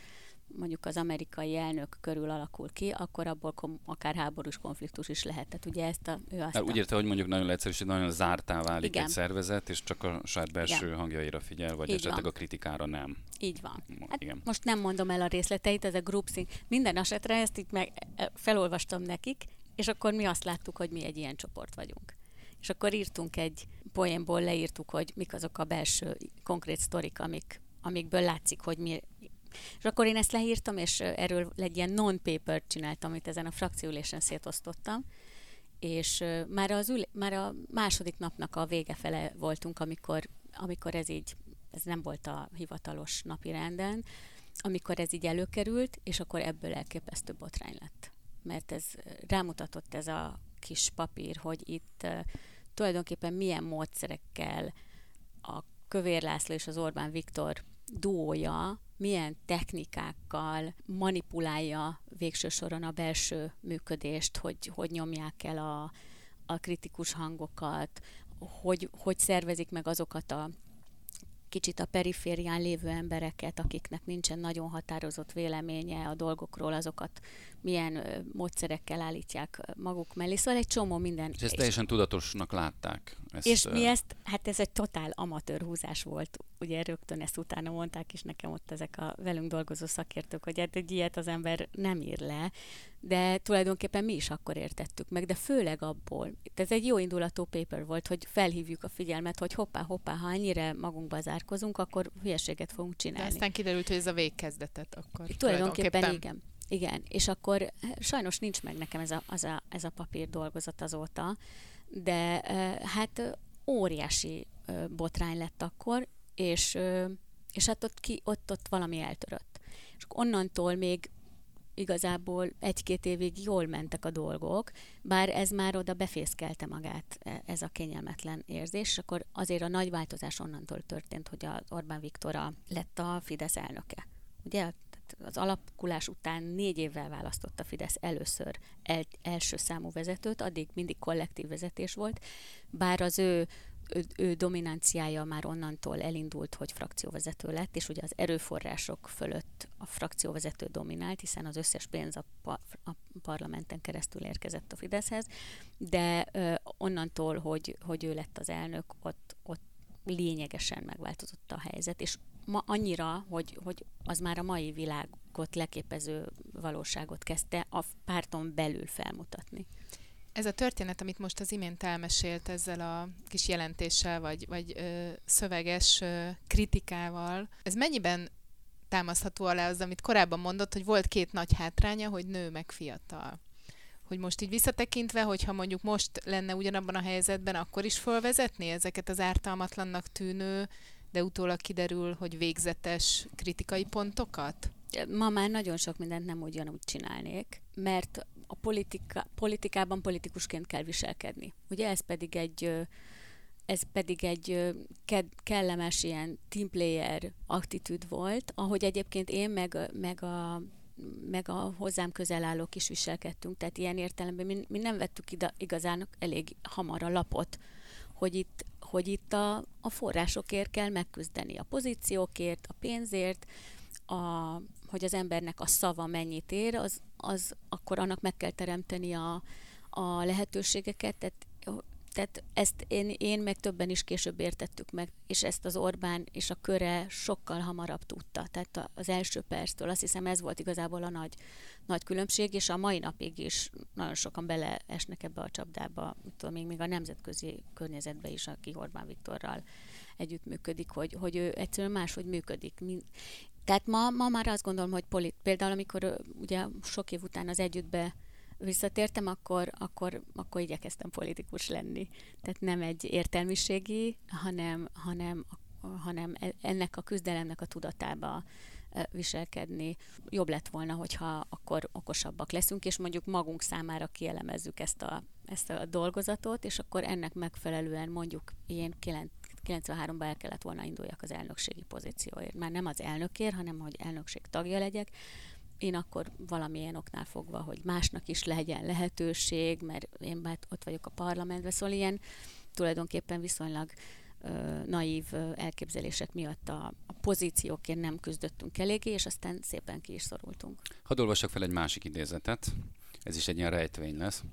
mondjuk az amerikai elnök körül alakul ki, akkor abból kom- akár háborús konfliktus is lehet. Tehát ugye ezt a, ő azt hát, úgy érte, hogy mondjuk nagyon hogy nagyon zártá válik Igen. egy szervezet, és csak a saját belső Igen. hangjaira figyel, vagy Így esetleg van. a kritikára nem. Így van. Hát Igen. Most nem mondom el a részleteit, ez a groupthink. Minden esetre ezt itt meg e, felolvastam nekik, és akkor mi azt láttuk, hogy mi egy ilyen csoport vagyunk. És akkor írtunk egy poénból, leírtuk, hogy mik azok a belső konkrét sztorik, amik, amikből látszik, hogy mi és akkor én ezt leírtam, és erről egy ilyen non-paper csináltam, amit ezen a frakcióülésen szétosztottam, és már, az ül, már a második napnak a vége fele voltunk, amikor, amikor ez így, ez nem volt a hivatalos napi renden, amikor ez így előkerült, és akkor ebből elképesztő botrány lett. Mert ez rámutatott ez a kis papír, hogy itt uh, tulajdonképpen milyen módszerekkel a Kövér László és az Orbán Viktor duója milyen technikákkal manipulálja végső soron a belső működést, hogy hogy nyomják el a, a kritikus hangokat, hogy, hogy szervezik meg azokat a kicsit a periférián lévő embereket, akiknek nincsen nagyon határozott véleménye a dolgokról, azokat milyen módszerekkel állítják maguk mellé. Szóval egy csomó minden. És ezt teljesen tudatosnak látták. Ezt, és mi ezt, hát ez egy totál amatőr húzás volt ugye rögtön ezt utána mondták is nekem ott ezek a velünk dolgozó szakértők, hogy hát egy ilyet az ember nem ír le, de tulajdonképpen mi is akkor értettük meg, de főleg abból. Ez egy jó indulatú paper volt, hogy felhívjuk a figyelmet, hogy hoppá, hoppá, ha ennyire magunkba zárkozunk, akkor hülyeséget fogunk csinálni. De aztán kiderült, hogy ez a végkezdetet akkor. Tulajdonképpen, tulajdonképpen igen. Igen, és akkor eh, sajnos nincs meg nekem ez a, az a, ez a papír dolgozat azóta, de eh, hát óriási botrány lett akkor, és, és hát ott, ki, ott, ott valami eltörött. És onnantól még igazából egy-két évig jól mentek a dolgok, bár ez már oda befészkelte magát, ez a kényelmetlen érzés, és akkor azért a nagy változás onnantól történt, hogy az Orbán Viktora lett a Fidesz elnöke. Ugye? Az alakulás után négy évvel választotta Fidesz először el, első számú vezetőt, addig mindig kollektív vezetés volt, bár az ő ő, ő dominanciája már onnantól elindult, hogy frakcióvezető lett, és ugye az erőforrások fölött a frakcióvezető dominált, hiszen az összes pénz a, pa, a parlamenten keresztül érkezett a Fideszhez, de ö, onnantól, hogy, hogy ő lett az elnök, ott, ott lényegesen megváltozott a helyzet, és ma annyira, hogy, hogy az már a mai világot leképező valóságot kezdte a párton belül felmutatni. Ez a történet, amit most az imént elmesélt ezzel a kis jelentéssel, vagy, vagy ö, szöveges ö, kritikával, ez mennyiben támasztható alá az, amit korábban mondott, hogy volt két nagy hátránya, hogy nő meg fiatal. Hogy most így visszatekintve, hogyha mondjuk most lenne ugyanabban a helyzetben, akkor is fölvezetni ezeket az ártalmatlannak tűnő, de utólag kiderül, hogy végzetes kritikai pontokat? Ma már nagyon sok mindent nem ugyanúgy csinálnék, mert a politika, politikában politikusként kell viselkedni. Ugye ez pedig egy ez pedig egy kellemes ilyen team player attitűd volt, ahogy egyébként én meg, meg a meg a hozzám közel állók is viselkedtünk, tehát ilyen értelemben mi, mi nem vettük ide igazán elég hamar a lapot, hogy itt, hogy itt a, a forrásokért kell megküzdeni, a pozíciókért, a pénzért, a, hogy az embernek a szava mennyit ér, az, az akkor annak meg kell teremteni a, a lehetőségeket, tehát tehát ezt én, én meg többen is később értettük meg, és ezt az Orbán és a köre sokkal hamarabb tudta. Tehát az első perctől azt hiszem ez volt igazából a nagy, nagy különbség, és a mai napig is nagyon sokan beleesnek ebbe a csapdába, tudom, még, még a nemzetközi környezetbe is, aki Orbán Viktorral együttműködik, hogy, hogy ő egyszerűen máshogy működik. Tehát ma, ma már azt gondolom, hogy polit, például amikor ugye sok év után az együttbe visszatértem, akkor, akkor, akkor igyekeztem politikus lenni. Tehát nem egy értelmiségi, hanem, hanem, hanem e, ennek a küzdelemnek a tudatába viselkedni. Jobb lett volna, hogyha akkor okosabbak leszünk, és mondjuk magunk számára kielemezzük ezt a, ezt a dolgozatot, és akkor ennek megfelelően mondjuk én 93-ban el kellett volna induljak az elnökségi pozícióért. Már nem az elnökért, hanem hogy elnökség tagja legyek, én akkor valamilyen oknál fogva, hogy másnak is legyen lehetőség, mert én már ott vagyok a parlamentben, szóval ilyen tulajdonképpen viszonylag ö, naív elképzelések miatt a, a pozíciókért nem küzdöttünk eléggé, és aztán szépen ki is szorultunk. Hadd olvassak fel egy másik idézetet, ez is egy ilyen rejtvény lesz.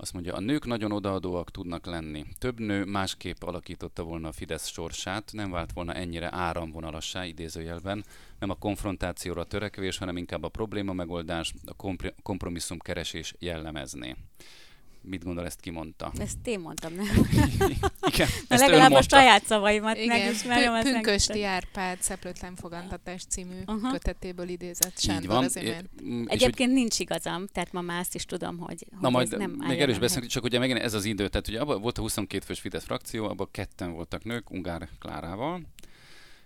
Azt mondja, a nők nagyon odaadóak tudnak lenni. Több nő másképp alakította volna a Fidesz sorsát, nem vált volna ennyire áramvonalassá idézőjelben, nem a konfrontációra törekvés, hanem inkább a probléma megoldás, a kompromisszum keresés jellemezni. Mit gondol, ezt kimondta? Ezt én mondtam, nem? [laughs] Igen, ezt legalább a saját szavaimat Igen, megismerem. Pünkösti Árpád Szeplőtlen Fogantatás című uh-huh. kötetéből idézett Sándor van. az imént. Egyébként hogy... nincs igazam, tehát ma már azt is tudom, hogy, hogy Na majd nem még erős beszélni, csak ugye megint ez az idő, tehát ugye abban volt a 22 fős Fidesz frakció, abban ketten voltak nők, Ungár Klárával,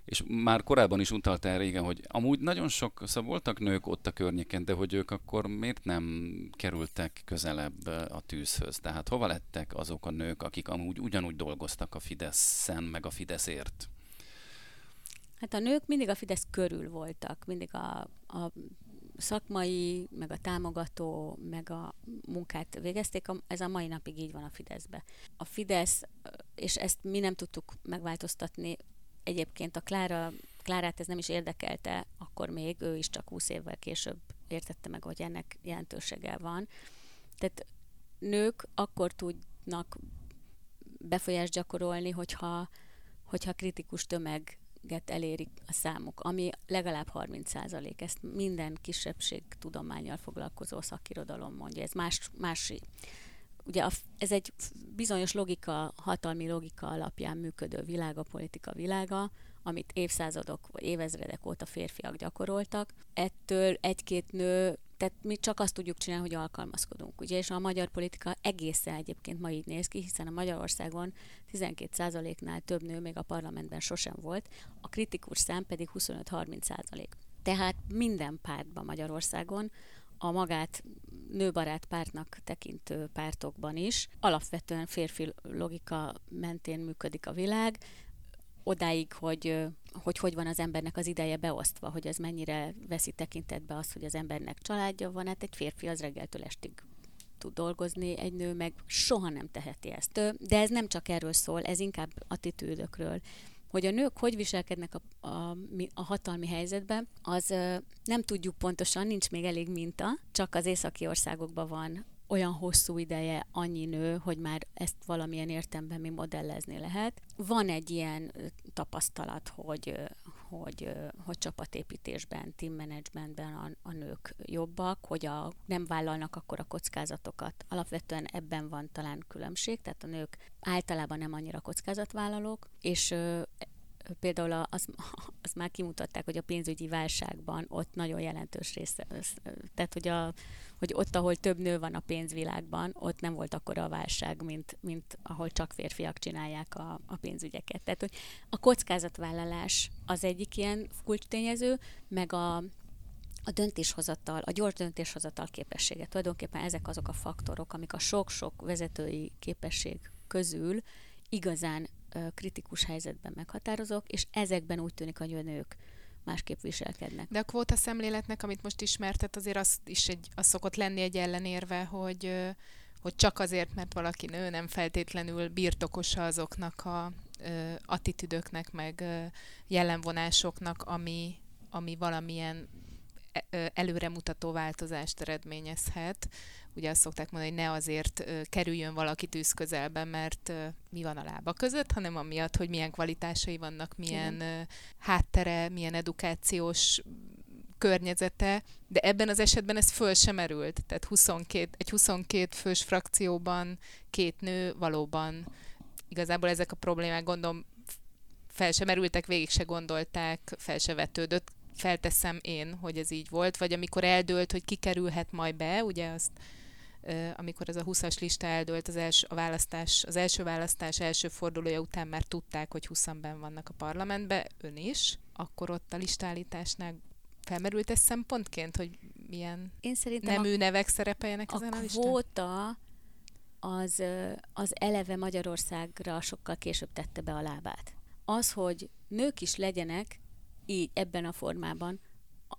és már korábban is utalta erre, igen, hogy amúgy nagyon sok, szóval voltak nők ott a környéken, de hogy ők akkor miért nem kerültek közelebb a tűzhöz? Tehát hova lettek azok a nők, akik amúgy ugyanúgy dolgoztak a Fideszen, meg a Fideszért? Hát a nők mindig a Fidesz körül voltak, mindig a, a szakmai, meg a támogató, meg a munkát végezték. Ez a mai napig így van a Fideszbe. A Fidesz, és ezt mi nem tudtuk megváltoztatni, egyébként a Klára, Klárát ez nem is érdekelte, akkor még ő is csak 20 évvel később értette meg, hogy ennek jelentősége van. Tehát nők akkor tudnak befolyást gyakorolni, hogyha, hogyha kritikus tömeg kisebbséget elérik a számuk, ami legalább 30 százalék. Ezt minden kisebbség tudományjal foglalkozó szakirodalom mondja. Ez más, más ugye a, ez egy bizonyos logika, hatalmi logika alapján működő világ, a politika világa, amit évszázadok, vagy évezredek óta férfiak gyakoroltak. Ettől egy-két nő tehát mi csak azt tudjuk csinálni, hogy alkalmazkodunk. Ugye, és a magyar politika egészen egyébként ma így néz ki, hiszen a Magyarországon 12%-nál több nő még a parlamentben sosem volt, a kritikus szám pedig 25-30%. Tehát minden pártban Magyarországon a magát nőbarát pártnak tekintő pártokban is alapvetően férfi logika mentén működik a világ, odáig, hogy, hogy hogy van az embernek az ideje beosztva, hogy ez mennyire veszi tekintetbe azt, hogy az embernek családja van, hát egy férfi az reggeltől estig tud dolgozni, egy nő meg soha nem teheti ezt. De ez nem csak erről szól, ez inkább attitűdökről. Hogy a nők hogy viselkednek a, a, a hatalmi helyzetben, az nem tudjuk pontosan, nincs még elég minta, csak az északi országokban van olyan hosszú ideje annyi nő, hogy már ezt valamilyen értemben mi modellezni lehet. Van egy ilyen tapasztalat, hogy, hogy, hogy csapatépítésben, team managementben a, a nők jobbak, hogy a, nem vállalnak akkor a kockázatokat. Alapvetően ebben van talán különbség, tehát a nők általában nem annyira kockázatvállalók, és például az, [laughs] az már kimutatták, hogy a pénzügyi válságban ott nagyon jelentős része, tehát hogy, a, hogy ott, ahol több nő van a pénzvilágban, ott nem volt akkor a válság, mint, mint ahol csak férfiak csinálják a, a pénzügyeket. Tehát, hogy a kockázatvállalás az egyik ilyen kulcstényező, meg a, a döntéshozatal, a gyors döntéshozatal képessége. Tulajdonképpen ezek azok a faktorok, amik a sok-sok vezetői képesség közül igazán kritikus helyzetben meghatározók, és ezekben úgy tűnik, hogy a nők másképp viselkednek. De a kvóta szemléletnek, amit most ismertet, azért az is egy, az szokott lenni egy ellenérve, hogy, hogy csak azért, mert valaki nő, nem feltétlenül birtokosa azoknak a ö, attitűdöknek, meg ö, jellemvonásoknak, ami, ami valamilyen előremutató változást eredményezhet. Ugye azt szokták mondani, hogy ne azért kerüljön valaki tűz közelben, mert mi van a lába között, hanem amiatt, hogy milyen kvalitásai vannak, milyen Igen. háttere, milyen edukációs környezete, de ebben az esetben ez föl sem merült. Tehát 22, egy 22 fős frakcióban két nő valóban igazából ezek a problémák gondolom fel sem merültek, végig se gondolták, fel se vetődött felteszem én, hogy ez így volt, vagy amikor eldőlt, hogy ki kerülhet majd be, ugye azt amikor ez a 20-as lista eldőlt az, első, a választás, az első választás első fordulója után már tudták, hogy 20 ben vannak a parlamentbe, ön is, akkor ott a listállításnál felmerült ez szempontként, hogy milyen Én szerintem nemű a, nevek szerepeljenek ezen a, a listán? A kvóta az, az eleve Magyarországra sokkal később tette be a lábát. Az, hogy nők is legyenek, így ebben a formában.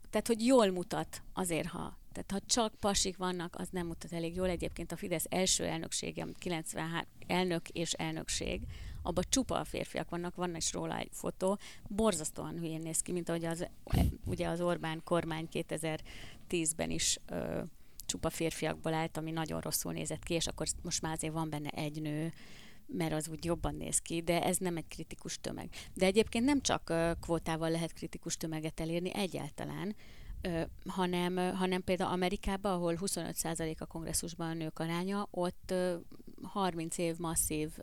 Tehát, hogy jól mutat azért, ha tehát ha csak pasik vannak, az nem mutat elég jól. Egyébként a Fidesz első elnöksége, 93 elnök és elnökség, abban csupa a férfiak vannak, van is róla egy fotó, borzasztóan hülyén néz ki, mint ahogy az, ugye az Orbán kormány 2010-ben is ö, csupa férfiakból állt, ami nagyon rosszul nézett ki, és akkor most már azért van benne egy nő, mert az úgy jobban néz ki, de ez nem egy kritikus tömeg. De egyébként nem csak kvótával lehet kritikus tömeget elérni egyáltalán, hanem, hanem például Amerikában, ahol 25% a kongresszusban a nők aránya, ott 30 év masszív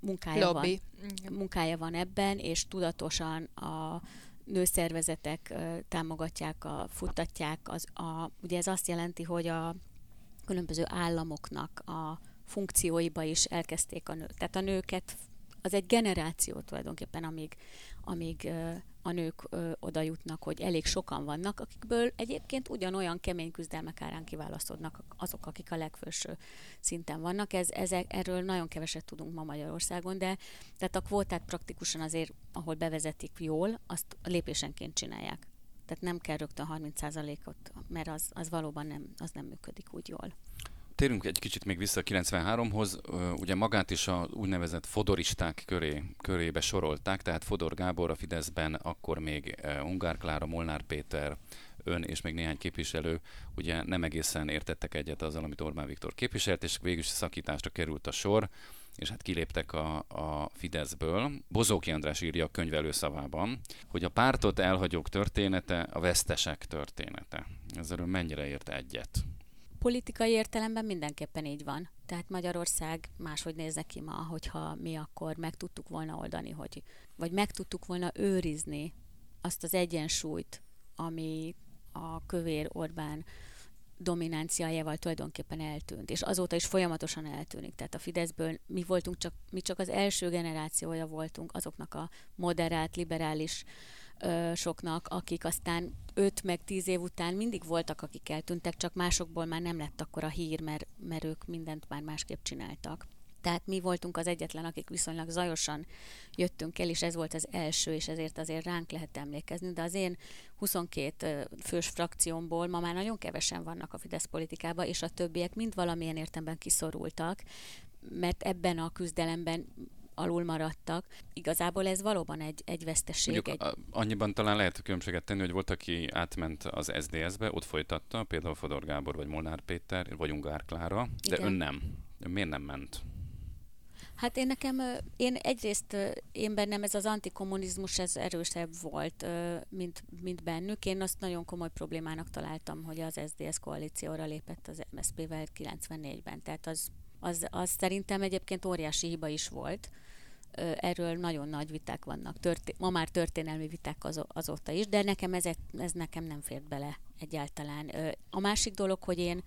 munkája Lobby. van, munkája van ebben, és tudatosan a nőszervezetek támogatják, a, futtatják. Az, a, ugye ez azt jelenti, hogy a különböző államoknak a funkcióiba is elkezdték a nők. Tehát a nőket, az egy generáció tulajdonképpen, amíg, amíg a nők oda jutnak, hogy elég sokan vannak, akikből egyébként ugyanolyan kemény küzdelmek árán kiválasztodnak azok, akik a legfőső szinten vannak. Ez, ezek, erről nagyon keveset tudunk ma Magyarországon, de tehát a kvótát praktikusan azért, ahol bevezetik jól, azt lépésenként csinálják. Tehát nem kell rögtön 30%-ot, mert az, az valóban nem, az nem működik úgy jól. Térünk egy kicsit még vissza a 93-hoz. Ugye magát is a úgynevezett fodoristák köré, körébe sorolták, tehát Fodor Gábor a Fideszben, akkor még Ungár Klára, Molnár Péter, ön és még néhány képviselő ugye nem egészen értettek egyet azzal, amit Orbán Viktor képviselt, és végül is szakításra került a sor. és hát kiléptek a, a Fideszből. Bozóki András írja a könyv előszavában, hogy a pártot elhagyók története a vesztesek története. Ezzel mennyire ért egyet? Politikai értelemben mindenképpen így van. Tehát Magyarország máshogy néznek ki ma, hogyha mi akkor meg tudtuk volna oldani, hogy, vagy meg tudtuk volna őrizni azt az egyensúlyt, ami a kövér Orbán dominanciájával tulajdonképpen eltűnt, és azóta is folyamatosan eltűnik. Tehát a Fideszből mi voltunk csak, mi csak az első generációja voltunk azoknak a moderált, liberális ö, soknak, akik aztán 5 meg 10 év után mindig voltak, akik eltűntek, csak másokból már nem lett akkor a hír, mert, mert ők mindent már másképp csináltak. Tehát mi voltunk az egyetlen, akik viszonylag zajosan jöttünk el, és ez volt az első, és ezért azért ránk lehet emlékezni. De az én 22 fős frakciómból ma már nagyon kevesen vannak a Fidesz politikában, és a többiek mind valamilyen értemben kiszorultak, mert ebben a küzdelemben alul maradtak. Igazából ez valóban egy, egy veszteség. Mondjuk, egy... Annyiban talán lehet különbséget tenni, hogy volt, aki átment az SDS-be, ott folytatta, például Fodor Gábor, vagy Molnár Péter, vagy Ungár Klára, de Igen. ön nem. Ön miért nem ment? Hát én nekem, én egyrészt én bennem ez az antikommunizmus ez erősebb volt, mint, mint bennük. Én azt nagyon komoly problémának találtam, hogy az SDS koalícióra lépett az MSZP-vel 94-ben. Tehát az, az, az szerintem egyébként óriási hiba is volt. Erről nagyon nagy viták vannak. Történ- ma már történelmi viták az, azóta is, de nekem ez, ez nekem nem fért bele egyáltalán. A másik dolog, hogy én,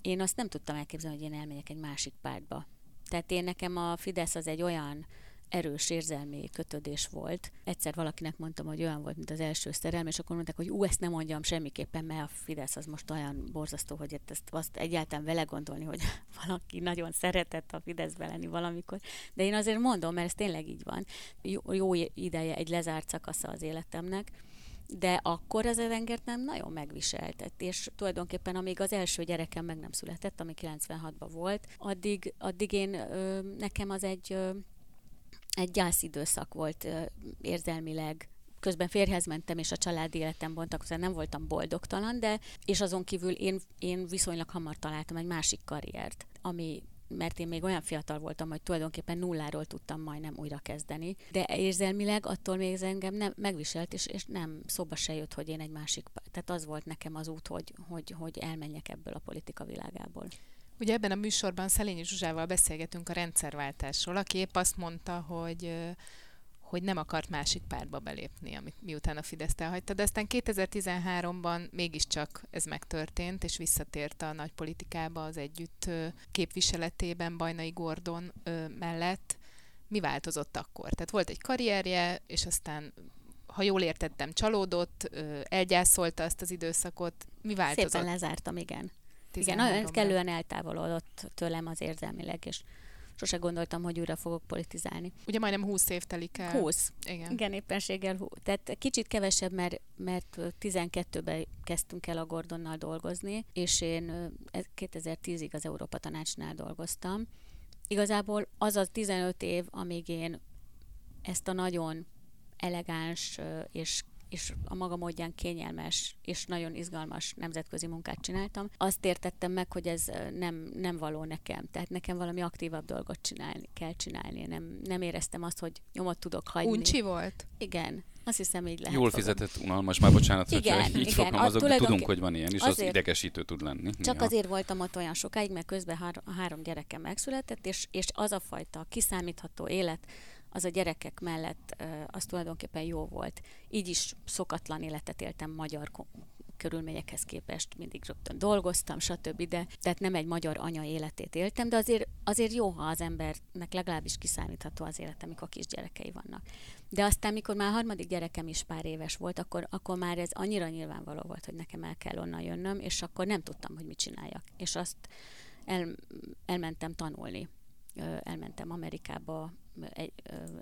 én azt nem tudtam elképzelni, hogy én elmegyek egy másik pártba tehát én nekem a Fidesz az egy olyan erős érzelmi kötődés volt. Egyszer valakinek mondtam, hogy olyan volt, mint az első szerelem, és akkor mondták, hogy ú, ezt nem mondjam semmiképpen, mert a Fidesz az most olyan borzasztó, hogy ezt azt egyáltalán vele gondolni, hogy [laughs] valaki nagyon szeretett a Fideszbe lenni valamikor. De én azért mondom, mert ez tényleg így van. Jó, jó ideje egy lezárt szakasza az életemnek, de akkor az engert nem nagyon megviseltett, és tulajdonképpen amíg az első gyerekem meg nem született, ami 96-ban volt, addig, addig én, nekem az egy, egy gyászidőszak volt érzelmileg, közben férhez mentem, és a családi életem bontakozott, nem voltam boldogtalan, de és azon kívül én, én viszonylag hamar találtam egy másik karriert, ami mert én még olyan fiatal voltam, hogy tulajdonképpen nulláról tudtam majdnem újra kezdeni, de érzelmileg attól még ez engem nem megviselt, és, és nem szóba se jött, hogy én egy másik, tehát az volt nekem az út, hogy, hogy, hogy elmenjek ebből a politika világából. Ugye ebben a műsorban Szelényi Zsuzsával beszélgetünk a rendszerváltásról, aki épp azt mondta, hogy hogy nem akart másik pártba belépni, amit miután a Fideszt elhagyta, de aztán 2013-ban mégiscsak ez megtörtént, és visszatért a nagy politikába az együtt képviseletében Bajnai Gordon mellett. Mi változott akkor? Tehát volt egy karrierje, és aztán ha jól értettem, csalódott, elgyászolta azt az időszakot. Mi változott? Szépen lezártam, igen. Igen, nagyon kellően eltávolodott tőlem az érzelmileg, és sose gondoltam, hogy újra fogok politizálni. Ugye majdnem 20 év telik el. 20. Igen. Igen, éppenséggel. Tehát kicsit kevesebb, mert, mert 12-ben kezdtünk el a Gordonnal dolgozni, és én 2010-ig az Európa Tanácsnál dolgoztam. Igazából az az 15 év, amíg én ezt a nagyon elegáns és és a maga módján kényelmes és nagyon izgalmas nemzetközi munkát csináltam, azt értettem meg, hogy ez nem, nem való nekem. Tehát nekem valami aktívabb dolgot csinálni, kell csinálni. Nem, nem éreztem azt, hogy nyomot tudok hagyni. Uncsi volt? Igen. Azt hiszem, így lehet. Jól fizetett, unalmas, már bocsánat, igen, hogyha így igen. azok, de tudunk, hogy van ilyen, és azért, az idegesítő tud lenni. Csak néha. azért voltam ott olyan sokáig, mert közben hár, a három gyerekem megszületett, és, és az a fajta kiszámítható élet, az a gyerekek mellett az tulajdonképpen jó volt. Így is szokatlan életet éltem magyar körülményekhez képest, mindig rögtön dolgoztam, stb. De, tehát nem egy magyar anya életét éltem, de azért, azért jó, ha az embernek legalábbis kiszámítható az élet, amikor kisgyerekei vannak. De aztán, mikor már a harmadik gyerekem is pár éves volt, akkor, akkor már ez annyira nyilvánvaló volt, hogy nekem el kell onnan jönnöm, és akkor nem tudtam, hogy mit csináljak. És azt el, elmentem tanulni. Elmentem Amerikába egy,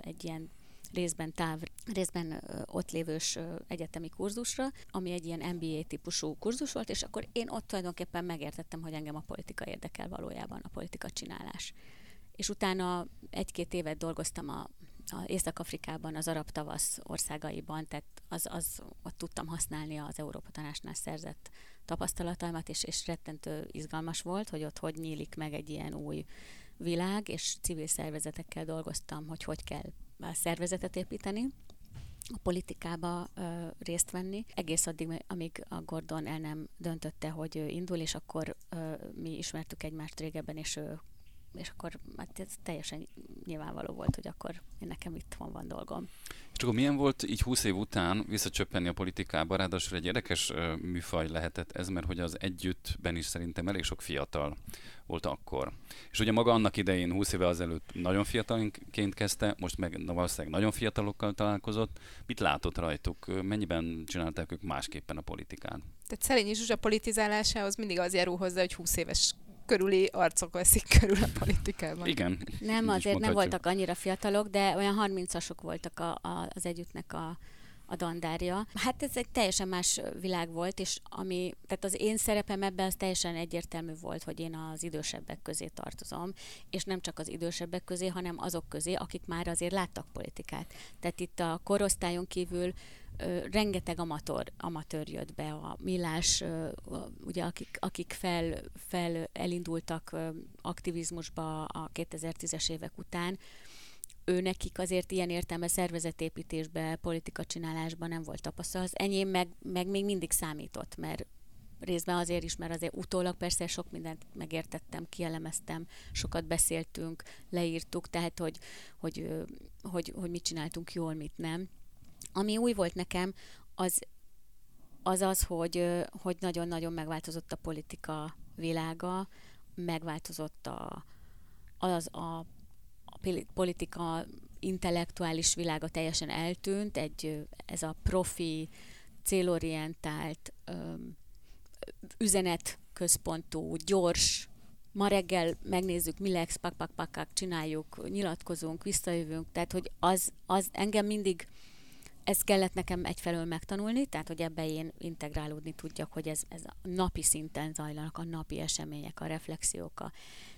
egy ilyen részben táv, részben ott lévős egyetemi kurzusra, ami egy ilyen MBA típusú kurzus volt, és akkor én ott tulajdonképpen megértettem, hogy engem a politika érdekel valójában, a politika csinálás. És utána egy-két évet dolgoztam a, a Észak-Afrikában, az arab tavasz országaiban, tehát az, az ott tudtam használni az Európa Tanácsnál szerzett tapasztalataimat, és, és rettentő izgalmas volt, hogy ott hogy nyílik meg egy ilyen új világ, és civil szervezetekkel dolgoztam, hogy hogy kell szervezetet építeni, a politikába ö, részt venni, egész addig, amíg a Gordon el nem döntötte, hogy ő indul, és akkor ö, mi ismertük egymást régebben, és ő és akkor hát ez teljesen nyilvánvaló volt, hogy akkor én nekem itt van, van dolgom. És akkor milyen volt így 20 év után visszacsöppenni a politikába, ráadásul egy érdekes műfaj lehetett ez, mert hogy az együttben is szerintem elég sok fiatal volt akkor. És ugye maga annak idején 20 éve azelőtt nagyon fiatalként kezdte, most meg na, valószínűleg nagyon fiatalokkal találkozott. Mit látott rajtuk? Mennyiben csinálták ők másképpen a politikát? Tehát Szerényi Zsuzsa politizálásához mindig az járul hozzá, hogy 20 éves körüli arcok veszik körül a politikában. Igen. Nem, azért nem voltak annyira fiatalok, de olyan 30-asok voltak a, a, az együttnek a, a dandárja. Hát ez egy teljesen más világ volt, és ami, tehát az én szerepem ebben az teljesen egyértelmű volt, hogy én az idősebbek közé tartozom, és nem csak az idősebbek közé, hanem azok közé, akik már azért láttak politikát. Tehát itt a korosztályon kívül rengeteg amatőr, amatőr jött be, a Millás, ugye, akik, akik fel, fel elindultak aktivizmusba a 2010-es évek után, ő nekik azért ilyen értelme szervezetépítésbe, politika csinálásban nem volt tapasztalat. Az enyém meg, meg még mindig számított, mert részben azért is, mert azért utólag persze sok mindent megértettem, kielemeztem, sokat beszéltünk, leírtuk, tehát hogy, hogy, hogy, hogy, hogy mit csináltunk jól, mit nem. Ami új volt nekem, az az, az hogy, hogy nagyon-nagyon megváltozott a politika világa, megváltozott a, az a, politika intellektuális világa teljesen eltűnt, egy, ez a profi, célorientált, üzenetközpontú, gyors, ma reggel megnézzük, mi lesz, pak, pak, pak, csináljuk, nyilatkozunk, visszajövünk, tehát hogy az, az engem mindig ezt kellett nekem egyfelől megtanulni, tehát hogy ebbe én integrálódni tudjak, hogy ez, ez a napi szinten zajlanak a napi események, a reflexiók. A...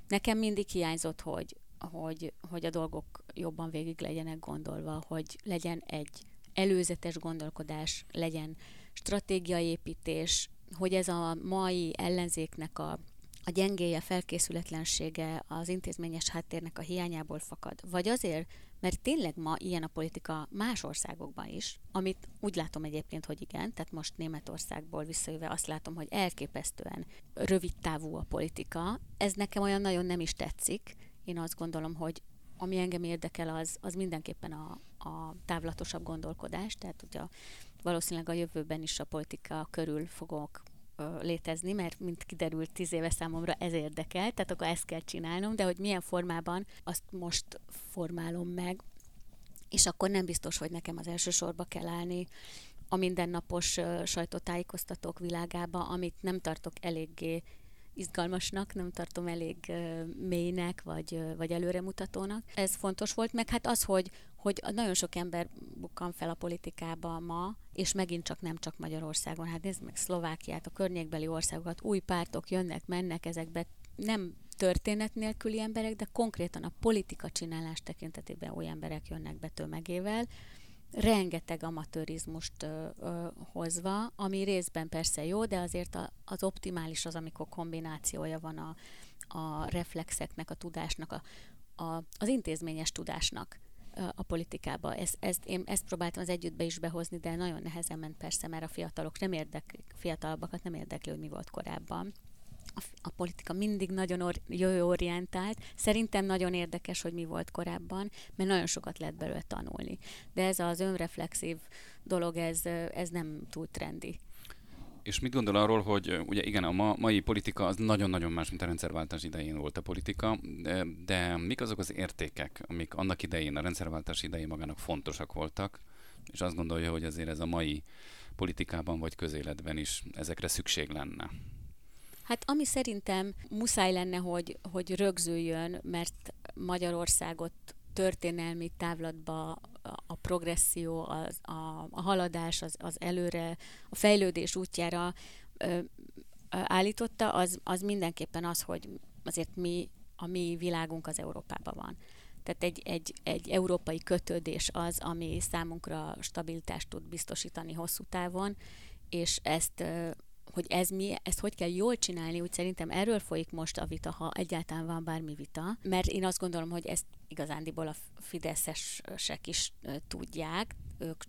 Nekem mindig hiányzott, hogy, hogy, hogy a dolgok jobban végig legyenek gondolva, hogy legyen egy előzetes gondolkodás, legyen stratégiai építés, hogy ez a mai ellenzéknek a a gyengéje, felkészületlensége az intézményes háttérnek a hiányából fakad, vagy azért, mert tényleg ma ilyen a politika más országokban is, amit úgy látom egyébként, hogy igen, tehát most Németországból visszajöve azt látom, hogy elképesztően rövid távú a politika. Ez nekem olyan nagyon nem is tetszik. Én azt gondolom, hogy ami engem érdekel, az, az mindenképpen a, a távlatosabb gondolkodás, tehát ugye valószínűleg a jövőben is a politika körül fogok létezni, mert mint kiderült tíz éve számomra ez érdekel, tehát akkor ezt kell csinálnom, de hogy milyen formában, azt most formálom meg, és akkor nem biztos, hogy nekem az első sorba kell állni a mindennapos sajtótájékoztatók világába, amit nem tartok eléggé izgalmasnak, nem tartom elég mélynek, vagy, vagy előremutatónak. Ez fontos volt, meg hát az, hogy, hogy nagyon sok ember bukkan fel a politikába ma, és megint csak nem csak Magyarországon, hát nézd meg Szlovákiát, a környékbeli országokat, új pártok jönnek, mennek ezekbe, nem történet nélküli emberek, de konkrétan a politika csinálás tekintetében új emberek jönnek be tömegével, rengeteg amatőrizmust ö, ö, hozva, ami részben persze jó, de azért a, az optimális az, amikor kombinációja van a, a reflexeknek, a tudásnak, a, a, az intézményes tudásnak a politikába. Ezt, ezt, én ezt próbáltam az együttbe is behozni, de nagyon nehezen ment persze, mert a fiatalok nem érdeklik, fiatalabbakat nem érdekli, hogy mi volt korábban a, politika mindig nagyon or, orientált. Szerintem nagyon érdekes, hogy mi volt korábban, mert nagyon sokat lehet belőle tanulni. De ez az önreflexív dolog, ez, ez nem túl trendi. És mit gondol arról, hogy ugye igen, a ma, mai politika az nagyon-nagyon más, mint a rendszerváltás idején volt a politika, de, de mik azok az értékek, amik annak idején, a rendszerváltás idején magának fontosak voltak, és azt gondolja, hogy azért ez a mai politikában vagy közéletben is ezekre szükség lenne? Hát ami szerintem muszáj lenne, hogy, hogy rögzüljön, mert Magyarországot történelmi távlatba a progresszió, az, a, a haladás, az, az előre, a fejlődés útjára ö, állította, az, az mindenképpen az, hogy azért mi, a mi világunk az Európában van. Tehát egy, egy, egy európai kötődés az, ami számunkra stabilitást tud biztosítani hosszú távon, és ezt hogy ez mi, ezt hogy kell jól csinálni, úgy szerintem erről folyik most a vita, ha egyáltalán van bármi vita, mert én azt gondolom, hogy ezt igazándiból a fideszesek is tudják, ők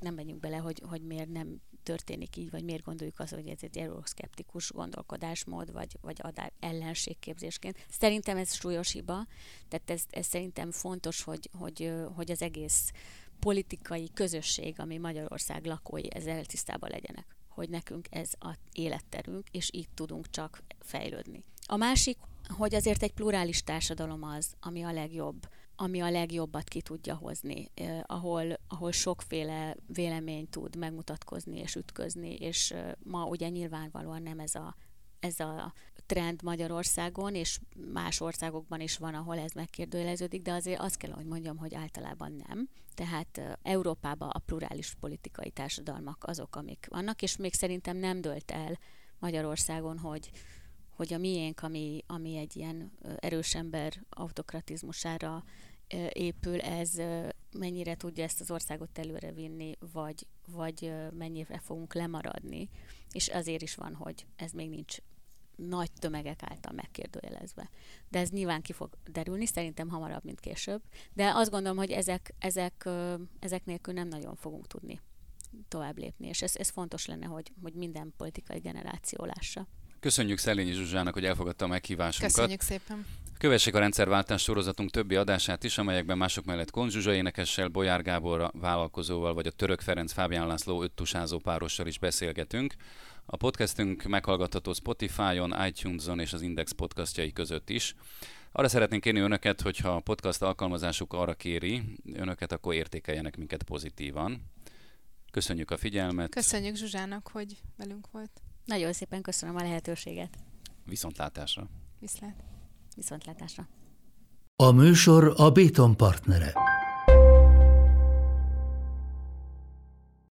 nem menjünk bele, hogy, hogy miért nem történik így, vagy miért gondoljuk azt, hogy ez egy euroszkeptikus gondolkodásmód, vagy, vagy adár ellenségképzésként. Szerintem ez súlyos hiba, tehát ez, ez szerintem fontos, hogy, hogy, hogy az egész politikai közösség, ami Magyarország lakói, ezzel tisztában legyenek hogy nekünk ez a életterünk, és így tudunk csak fejlődni. A másik, hogy azért egy plurális társadalom az, ami a legjobb, ami a legjobbat ki tudja hozni, eh, ahol, ahol sokféle vélemény tud megmutatkozni és ütközni, és eh, ma ugye nyilvánvalóan nem ez a, ez a trend Magyarországon, és más országokban is van, ahol ez megkérdőjeleződik, de azért azt kell, hogy mondjam, hogy általában nem. Tehát Európában a plurális politikai társadalmak azok, amik vannak, és még szerintem nem dölt el Magyarországon, hogy, hogy a miénk, ami, ami egy ilyen erős ember autokratizmusára épül, ez mennyire tudja ezt az országot előre vinni, vagy, vagy mennyire fogunk lemaradni. És azért is van, hogy ez még nincs nagy tömegek által megkérdőjelezve. De ez nyilván ki fog derülni, szerintem hamarabb, mint később. De azt gondolom, hogy ezek, ezek, ezek nélkül nem nagyon fogunk tudni tovább lépni, és ez, ez fontos lenne, hogy, hogy minden politikai generáció lássa. Köszönjük Szelényi Zsuzsának, hogy elfogadta a meghívásunkat. Köszönjük szépen. Kövessék a rendszerváltás sorozatunk többi adását is, amelyekben mások mellett Konzsuzsa énekessel, Bolyár Gábor vállalkozóval, vagy a Török Ferenc Fábián László öttusázó párossal is beszélgetünk. A podcastünk meghallgatható Spotify-on, iTunes-on és az Index podcastjai között is. Arra szeretnénk kérni önöket, hogyha a podcast alkalmazásuk arra kéri önöket, akkor értékeljenek minket pozitívan. Köszönjük a figyelmet. Köszönjük Zsuzsának, hogy velünk volt. Nagyon szépen köszönöm a lehetőséget. Viszontlátásra. Viszlát. Viszontlátásra. A műsor a Béton partnere.